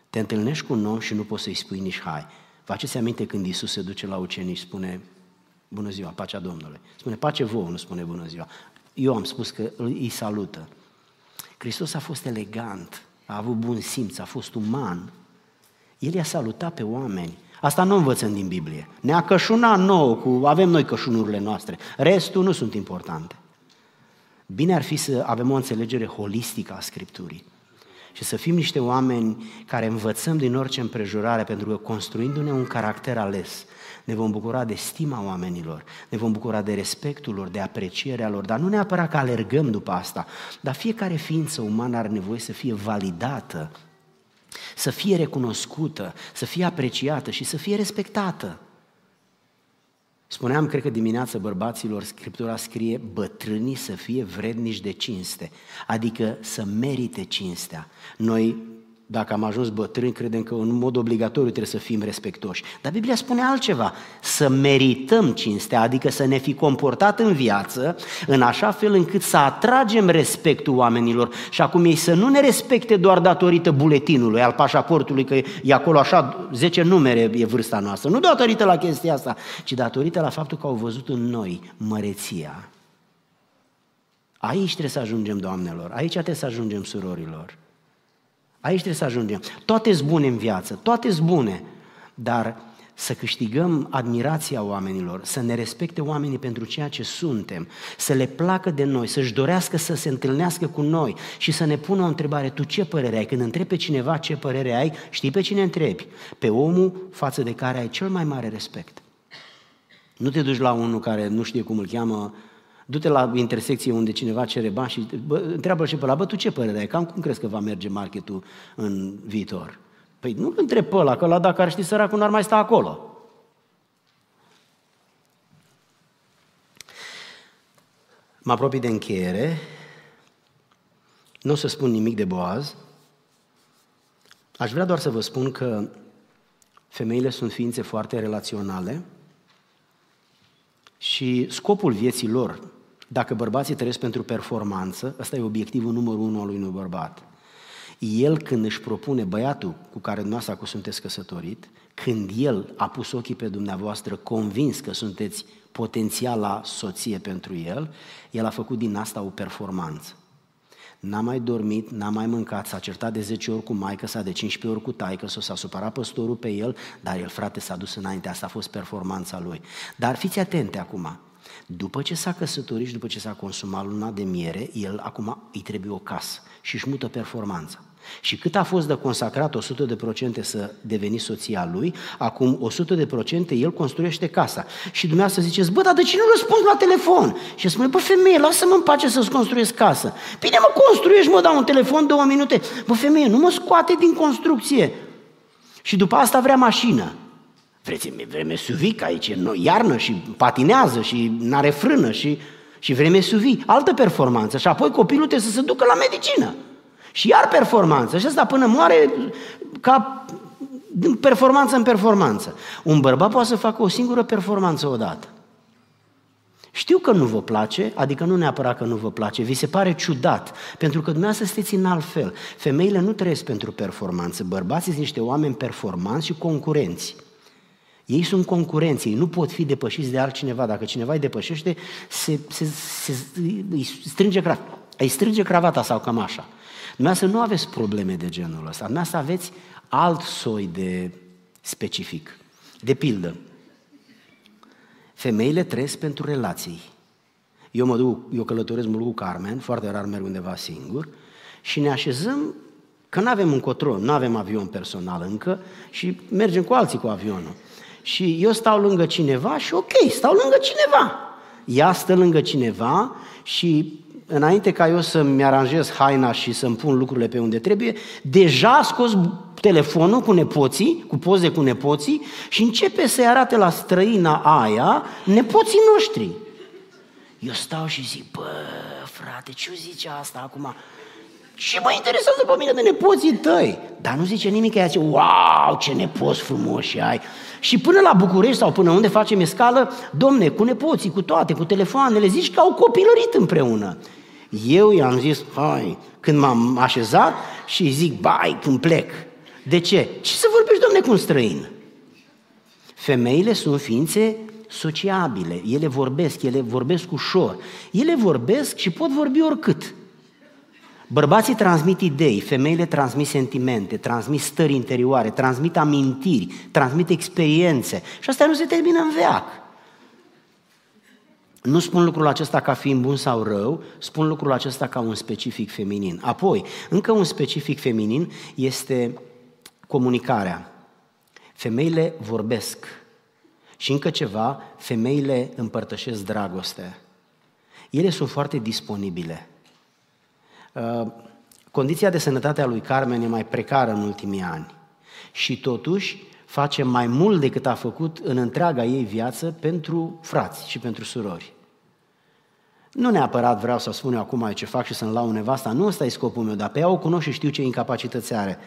Te întâlnești cu un om și nu poți să-i spui nici hai. Faceți aminte când Isus se duce la ucenici și spune bună ziua, pacea Domnului. Spune pace vouă, nu spune bună ziua. Eu am spus că îi salută. Hristos a fost elegant, a avut bun simț, a fost uman. El i-a salutat pe oameni, Asta nu învățăm din Biblie. Ne-a cășunat nouă, cu, avem noi cășunurile noastre. Restul nu sunt importante. Bine ar fi să avem o înțelegere holistică a Scripturii și să fim niște oameni care învățăm din orice împrejurare, pentru că construindu-ne un caracter ales, ne vom bucura de stima oamenilor, ne vom bucura de respectul lor, de aprecierea lor, dar nu neapărat că alergăm după asta, dar fiecare ființă umană are nevoie să fie validată să fie recunoscută, să fie apreciată și să fie respectată. Spuneam, cred că dimineața bărbaților, Scriptura scrie bătrânii să fie vrednici de cinste, adică să merite cinstea. Noi dacă am ajuns bătrâni, credem că în mod obligatoriu trebuie să fim respectoși. Dar Biblia spune altceva, să merităm cinstea, adică să ne fi comportat în viață în așa fel încât să atragem respectul oamenilor și acum ei să nu ne respecte doar datorită buletinului, al pașaportului, că e acolo așa 10 numere e vârsta noastră, nu datorită la chestia asta, ci datorită la faptul că au văzut în noi măreția. Aici trebuie să ajungem, doamnelor, aici trebuie să ajungem, surorilor. Aici trebuie să ajungem. Toate sunt bune în viață, toate sunt bune, dar să câștigăm admirația oamenilor, să ne respecte oamenii pentru ceea ce suntem, să le placă de noi, să-și dorească să se întâlnească cu noi și să ne pună o întrebare, tu ce părere ai? Când întrebi pe cineva ce părere ai, știi pe cine întrebi? Pe omul față de care ai cel mai mare respect. Nu te duci la unul care nu știe cum îl cheamă, du-te la intersecție unde cineva cere bani și bă, întreabă și pe la, bă, tu ce părere ai? Cam cum crezi că va merge marketul în viitor? Păi nu întreb pe ăla, că la dacă ar ști săracul n-ar mai sta acolo. Mă apropii de încheiere, nu o să spun nimic de boaz, aș vrea doar să vă spun că femeile sunt ființe foarte relaționale și scopul vieții lor, dacă bărbații trăiesc pentru performanță, ăsta e obiectivul numărul unu al unui bărbat. El când își propune băiatul cu care dumneavoastră acum sunteți căsătorit, când el a pus ochii pe dumneavoastră convins că sunteți potențiala soție pentru el, el a făcut din asta o performanță. N-a mai dormit, n-a mai mâncat, s-a certat de 10 ori cu maică sa, de 15 ori cu taică, s-a supărat păstorul pe el, dar el, frate, s-a dus înainte, asta a fost performanța lui. Dar fiți atente acum, după ce s-a căsătorit și după ce s-a consumat luna de miere, el acum îi trebuie o casă și își mută performanța. Și cât a fost de consacrat 100% să deveni soția lui, acum 100% el construiește casa. Și dumneavoastră ziceți, bă, dar de ce nu răspunzi la telefon? Și spune, bă, femeie, lasă-mă în pace să-ți construiesc casă. Bine, mă, construiești, mă, dau un telefon două minute. Bă, femeie, nu mă scoate din construcție. Și după asta vrea mașină. Vreți vreme suvic aici, e iarnă și patinează și n-are frână și, și vreme suvi. Altă performanță. Și apoi copilul trebuie să se ducă la medicină. Și iar performanță. Și asta până moare ca din performanță în performanță. Un bărbat poate să facă o singură performanță odată. Știu că nu vă place, adică nu neapărat că nu vă place, vi se pare ciudat, pentru că dumneavoastră sunteți în alt fel. Femeile nu trăiesc pentru performanță, bărbații sunt niște oameni performanți și concurenți. Ei sunt concurenți, ei nu pot fi depășiți de altcineva. Dacă cineva îi depășește, se, se, se, îi, strânge, îi strânge cravata sau cam așa. Dumneavoastră nu aveți probleme de genul ăsta, dumneavoastră aveți alt soi de specific. De pildă, femeile trăiesc pentru relații. Eu mă duc, eu călătoresc mult cu Carmen, foarte rar merg undeva singur, și ne așezăm, că nu avem încotro, nu avem avion personal încă, și mergem cu alții cu avionul. Și eu stau lângă cineva și ok, stau lângă cineva. Ea stă lângă cineva și înainte ca eu să-mi aranjez haina și să-mi pun lucrurile pe unde trebuie, deja a scos telefonul cu nepoții, cu poze cu nepoții și începe să-i arate la străina aia nepoții noștri. Eu stau și zic, bă, frate, ce zice asta acum? Și mă interesează pe mine de nepoții tăi. Dar nu zice nimic, ea zice, wow, ce nepoți frumoși ai. Și până la București sau până unde facem escală, domne, cu nepoții, cu toate, cu telefoanele, zici că au copilărit împreună. Eu i-am zis, hai, când m-am așezat și zic, bai, când plec. De ce? Ce să vorbești, domne, cu un străin? Femeile sunt ființe sociabile, ele vorbesc, ele vorbesc ușor, ele vorbesc și pot vorbi oricât. Bărbații transmit idei, femeile transmit sentimente, transmit stări interioare, transmit amintiri, transmit experiențe și asta nu se termină în veac. Nu spun lucrul acesta ca fiind bun sau rău, spun lucrul acesta ca un specific feminin. Apoi, încă un specific feminin este comunicarea. Femeile vorbesc. Și încă ceva, femeile împărtășesc dragoste. Ele sunt foarte disponibile. Uh, condiția de sănătate a lui Carmen e mai precară în ultimii ani. Și totuși face mai mult decât a făcut în întreaga ei viață pentru frați și pentru surori. Nu neapărat vreau să spun eu acum ce fac și să-mi lau nevasta, nu ăsta e scopul meu, dar pe ea o cunosc și știu ce incapacități are.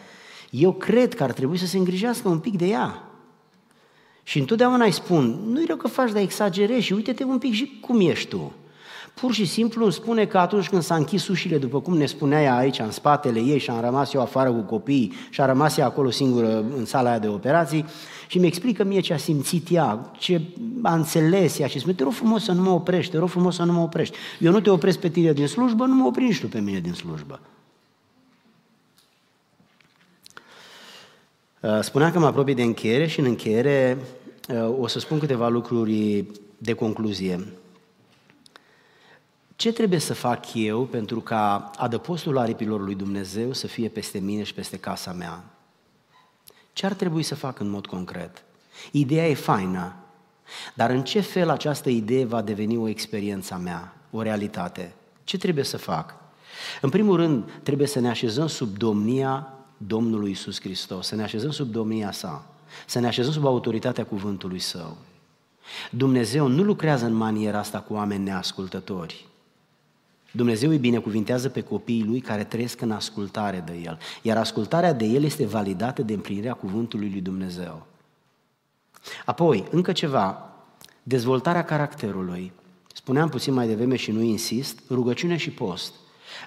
Eu cred că ar trebui să se îngrijească un pic de ea. Și întotdeauna îi spun, nu-i rău că faci, dar exagerezi și uite-te un pic și cum ești tu. Pur și simplu îmi spune că atunci când s-a închis ușile, după cum ne spunea ea aici, în spatele ei și am rămas eu afară cu copiii și a rămas ea acolo singură în sala aia de operații și mi explică mie ce a simțit ea, ce a înțeles ea și spune, te rog frumos să nu mă oprești, te rog frumos să nu mă oprești. Eu nu te opresc pe tine din slujbă, nu mă opri nici tu pe mine din slujbă. Uh, spunea că mă apropii de încheiere și în încheiere uh, o să spun câteva lucruri de concluzie. Ce trebuie să fac eu pentru ca adăpostul aripilor lui Dumnezeu să fie peste mine și peste casa mea? Ce ar trebui să fac în mod concret? Ideea e faină, dar în ce fel această idee va deveni o experiență a mea, o realitate? Ce trebuie să fac? În primul rând, trebuie să ne așezăm sub domnia Domnului Isus Hristos, să ne așezăm sub domnia sa, să ne așezăm sub autoritatea cuvântului său. Dumnezeu nu lucrează în maniera asta cu oameni neascultători. Dumnezeu îi binecuvintează pe copiii lui care trăiesc în ascultare de El, iar ascultarea de El este validată de împlinirea cuvântului lui Dumnezeu. Apoi, încă ceva, dezvoltarea caracterului. Spuneam puțin mai devreme și nu insist, rugăciune și post.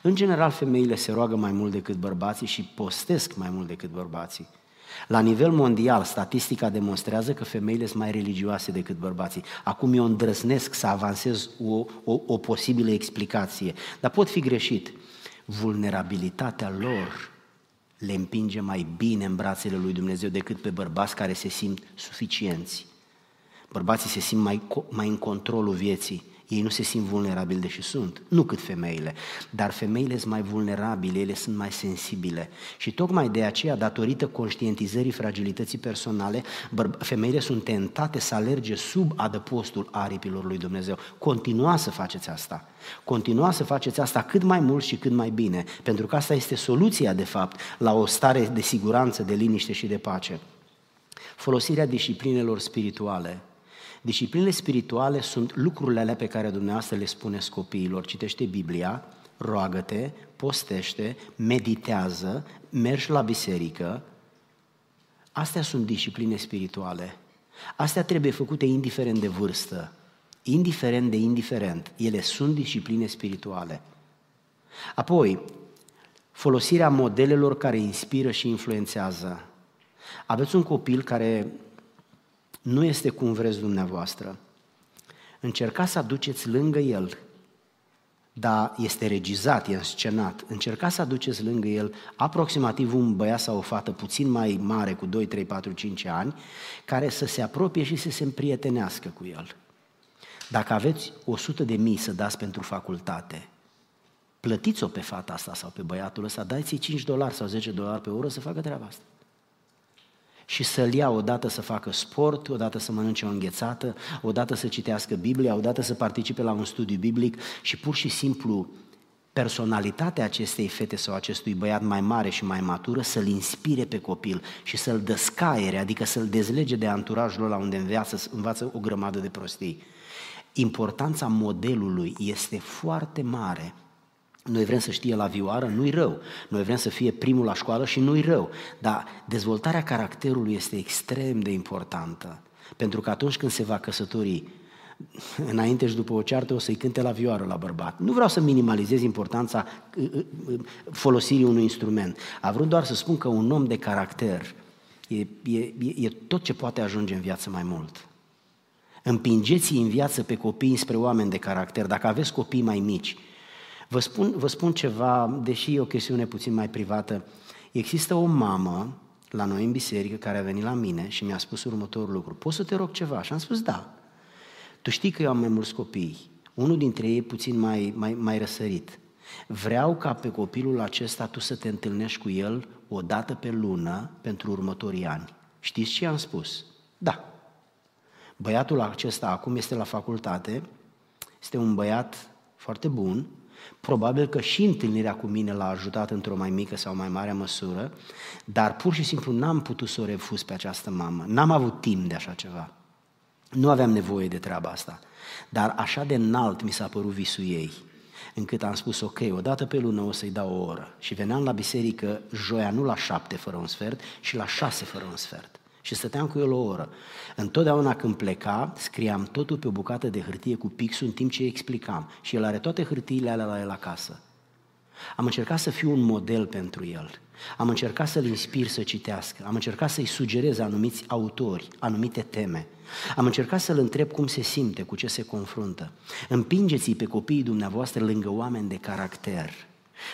În general, femeile se roagă mai mult decât bărbații și postesc mai mult decât bărbații. La nivel mondial, statistica demonstrează că femeile sunt mai religioase decât bărbații. Acum eu îndrăznesc să avansez o, o, o posibilă explicație, dar pot fi greșit. Vulnerabilitatea lor le împinge mai bine în brațele lui Dumnezeu decât pe bărbați care se simt suficienți. Bărbații se simt mai, mai în controlul vieții ei nu se simt vulnerabili, deși sunt, nu cât femeile, dar femeile sunt mai vulnerabile, ele sunt mai sensibile. Și tocmai de aceea, datorită conștientizării fragilității personale, femeile sunt tentate să alerge sub adăpostul aripilor lui Dumnezeu. Continua să faceți asta. Continua să faceți asta cât mai mult și cât mai bine, pentru că asta este soluția, de fapt, la o stare de siguranță, de liniște și de pace. Folosirea disciplinelor spirituale Disciplinele spirituale sunt lucrurile alea pe care dumneavoastră le spuneți copiilor. Citește Biblia, roagă-te, postește, meditează, mergi la biserică. Astea sunt discipline spirituale. Astea trebuie făcute indiferent de vârstă, indiferent de indiferent. Ele sunt discipline spirituale. Apoi, folosirea modelelor care inspiră și influențează. Aveți un copil care nu este cum vreți dumneavoastră. Încercați să aduceți lângă el, dar este regizat, e înscenat. Încercați să aduceți lângă el aproximativ un băiat sau o fată puțin mai mare, cu 2, 3, 4, 5 ani, care să se apropie și să se împrietenească cu el. Dacă aveți 100 de mii să dați pentru facultate, plătiți-o pe fata asta sau pe băiatul ăsta, dați-i 5 dolari sau 10 dolari pe oră să facă treaba asta și să-l ia odată să facă sport, odată să mănânce o înghețată, odată să citească Biblia, odată să participe la un studiu biblic și pur și simplu personalitatea acestei fete sau acestui băiat mai mare și mai matură să-l inspire pe copil și să-l descaiere, adică să-l dezlege de anturajul la unde înveață, învață o grămadă de prostii. Importanța modelului este foarte mare noi vrem să știe la vioară, nu-i rău. Noi vrem să fie primul la școală și nu-i rău. Dar dezvoltarea caracterului este extrem de importantă. Pentru că atunci când se va căsători, înainte și după o ceartă, o să-i cânte la vioară la bărbat. Nu vreau să minimalizez importanța uh, uh, uh, folosirii unui instrument. A vrut doar să spun că un om de caracter e, e, e tot ce poate ajunge în viață mai mult. Împingeți în viață pe copii spre oameni de caracter. Dacă aveți copii mai mici, Vă spun, vă spun ceva, deși e o chestiune puțin mai privată. Există o mamă la noi în biserică care a venit la mine și mi-a spus următorul lucru. Poți să te rog ceva? Și am spus da. Tu știi că eu am mai mulți copii. Unul dintre ei e puțin mai, mai, mai răsărit. Vreau ca pe copilul acesta tu să te întâlnești cu el o dată pe lună pentru următorii ani. Știți ce am spus? Da. Băiatul acesta acum este la facultate, este un băiat foarte bun, Probabil că și întâlnirea cu mine l-a ajutat într-o mai mică sau mai mare măsură, dar pur și simplu n-am putut să o refuz pe această mamă. N-am avut timp de așa ceva. Nu aveam nevoie de treaba asta. Dar așa de înalt mi s-a părut visul ei, încât am spus, ok, o dată pe lună o să-i dau o oră. Și veneam la biserică joia nu la șapte fără un sfert, ci la șase fără un sfert și stăteam cu el o oră. Întotdeauna când pleca, scriam totul pe o bucată de hârtie cu pixul în timp ce îi explicam. Și el are toate hârtiile alea la el acasă. Am încercat să fiu un model pentru el. Am încercat să-l inspir să citească. Am încercat să-i sugerez anumiți autori, anumite teme. Am încercat să-l întreb cum se simte, cu ce se confruntă. Împingeți-i pe copiii dumneavoastră lângă oameni de caracter.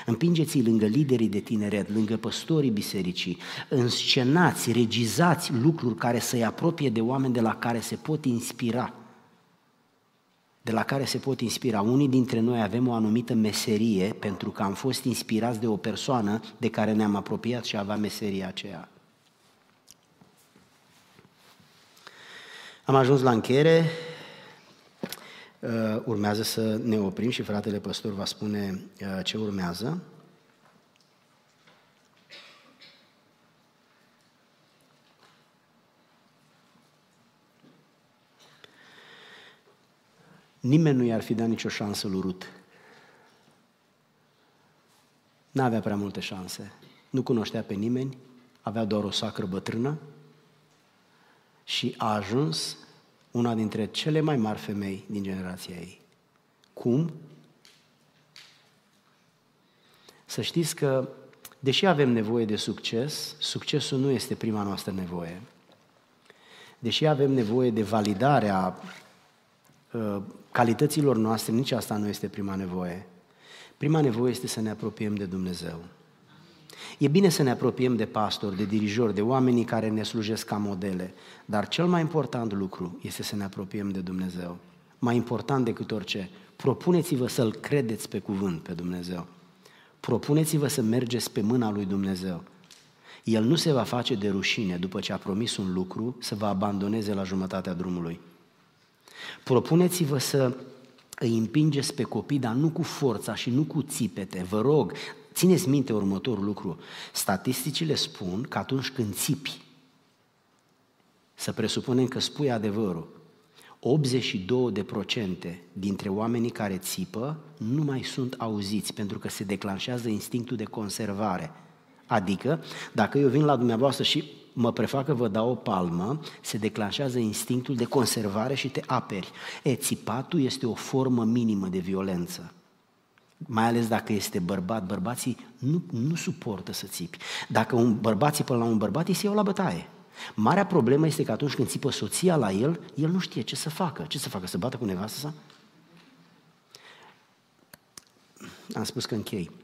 Împingeți-i lângă liderii de tineret, lângă păstorii bisericii, înscenați, regizați lucruri care să-i apropie de oameni de la care se pot inspira. De la care se pot inspira. Unii dintre noi avem o anumită meserie pentru că am fost inspirați de o persoană de care ne-am apropiat și avea meseria aceea. Am ajuns la încheiere. Uh, urmează să ne oprim și fratele păstor va spune uh, ce urmează. Nimeni nu i-ar fi dat nicio șansă lui Rut. N-avea prea multe șanse. Nu cunoștea pe nimeni, avea doar o sacră bătrână și a ajuns una dintre cele mai mari femei din generația ei. Cum? Să știți că, deși avem nevoie de succes, succesul nu este prima noastră nevoie. Deși avem nevoie de validarea uh, calităților noastre, nici asta nu este prima nevoie. Prima nevoie este să ne apropiem de Dumnezeu. E bine să ne apropiem de pastori, de dirijori, de oamenii care ne slujesc ca modele, dar cel mai important lucru este să ne apropiem de Dumnezeu. Mai important decât orice, propuneți-vă să-L credeți pe cuvânt pe Dumnezeu. Propuneți-vă să mergeți pe mâna lui Dumnezeu. El nu se va face de rușine după ce a promis un lucru să vă abandoneze la jumătatea drumului. Propuneți-vă să îi împingeți pe copii, dar nu cu forța și nu cu țipete. Vă rog, țineți minte următorul lucru. Statisticile spun că atunci când țipi, să presupunem că spui adevărul, 82% dintre oamenii care țipă nu mai sunt auziți pentru că se declanșează instinctul de conservare. Adică, dacă eu vin la dumneavoastră și mă prefac că vă dau o palmă, se declanșează instinctul de conservare și te aperi. E, țipatul este o formă minimă de violență. Mai ales dacă este bărbat, bărbații nu, nu suportă să țipi. Dacă un bărbat țipă la un bărbat, îi se iau la bătaie. Marea problemă este că atunci când țipă soția la el, el nu știe ce să facă. Ce să facă? Să bată cu nevastă sa? Am spus că închei.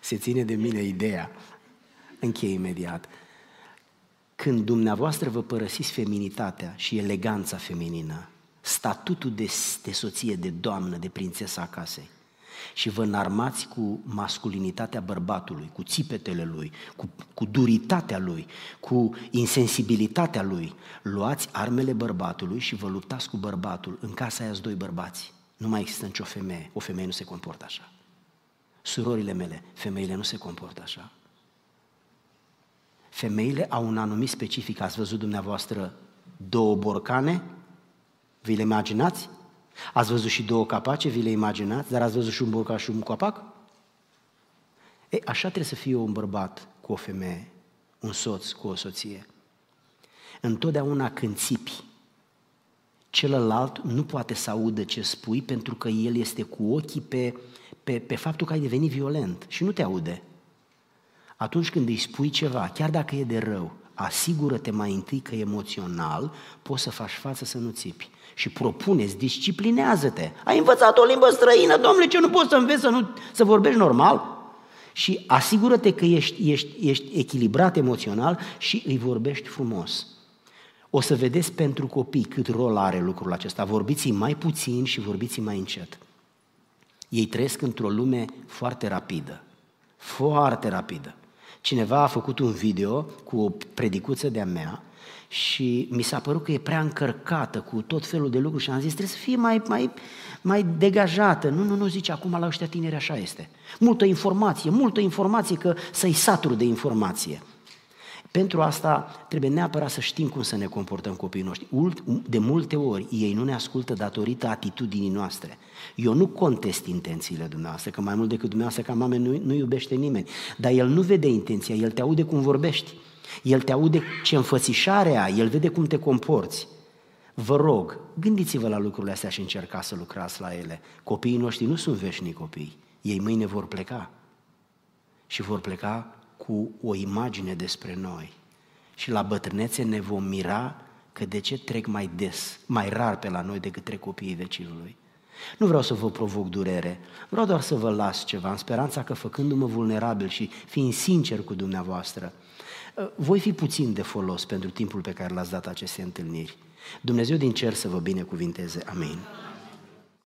Se ține de mine ideea. Închei imediat. Când dumneavoastră vă părăsiți feminitatea și eleganța feminină, statutul de, de soție, de doamnă, de prințesa acasei, și vă înarmați cu masculinitatea bărbatului, cu țipetele lui, cu, cu duritatea lui, cu insensibilitatea lui. Luați armele bărbatului și vă luptați cu bărbatul. În casa aia doi bărbați. Nu mai există nicio femeie. O femeie nu se comportă așa. Surorile mele, femeile nu se comportă așa. Femeile au un anumit specific. Ați văzut dumneavoastră două borcane? Vi le imaginați? Ați văzut și două capace, vi le imaginați, dar ați văzut și un borcan și un copac? E, așa trebuie să fie un bărbat cu o femeie, un soț cu o soție. Întotdeauna când țipi, celălalt nu poate să audă ce spui pentru că el este cu ochii pe, pe, pe faptul că ai devenit violent și nu te aude. Atunci când îi spui ceva, chiar dacă e de rău, asigură-te mai întâi că emoțional poți să faci față să nu țipi și propuneți, disciplinează-te. Ai învățat o limbă străină, domnule, ce nu poți să înveți să, nu, să vorbești normal? Și asigură-te că ești, ești, ești echilibrat emoțional și îi vorbești frumos. O să vedeți pentru copii cât rol are lucrul acesta. Vorbiți mai puțin și vorbiți mai încet. Ei trăiesc într-o lume foarte rapidă. Foarte rapidă. Cineva a făcut un video cu o predicuță de-a mea și mi s-a părut că e prea încărcată cu tot felul de lucruri și am zis trebuie să fie mai, mai, mai degajată. Nu, nu, nu, zice, acum la ăștia tineri așa este. Multă informație, multă informație că să-i saturi de informație. Pentru asta trebuie neapărat să știm cum să ne comportăm copiii noștri. De multe ori ei nu ne ascultă datorită atitudinii noastre. Eu nu contest intențiile dumneavoastră, că mai mult decât dumneavoastră ca mame nu, nu iubește nimeni, dar el nu vede intenția, el te aude cum vorbești. El te aude ce înfățișare ai, El vede cum te comporți. Vă rog, gândiți-vă la lucrurile astea și încercați să lucrați la ele. Copiii noștri nu sunt veșnici copii. Ei mâine vor pleca. Și vor pleca cu o imagine despre noi. Și la bătrânețe ne vom mira că de ce trec mai des, mai rar pe la noi decât trec copiii vecinului. Nu vreau să vă provoc durere, vreau doar să vă las ceva, în speranța că făcându-mă vulnerabil și fiind sincer cu dumneavoastră, voi fi puțin de folos pentru timpul pe care l-ați dat aceste întâlniri. Dumnezeu din cer să vă binecuvinteze. Amin.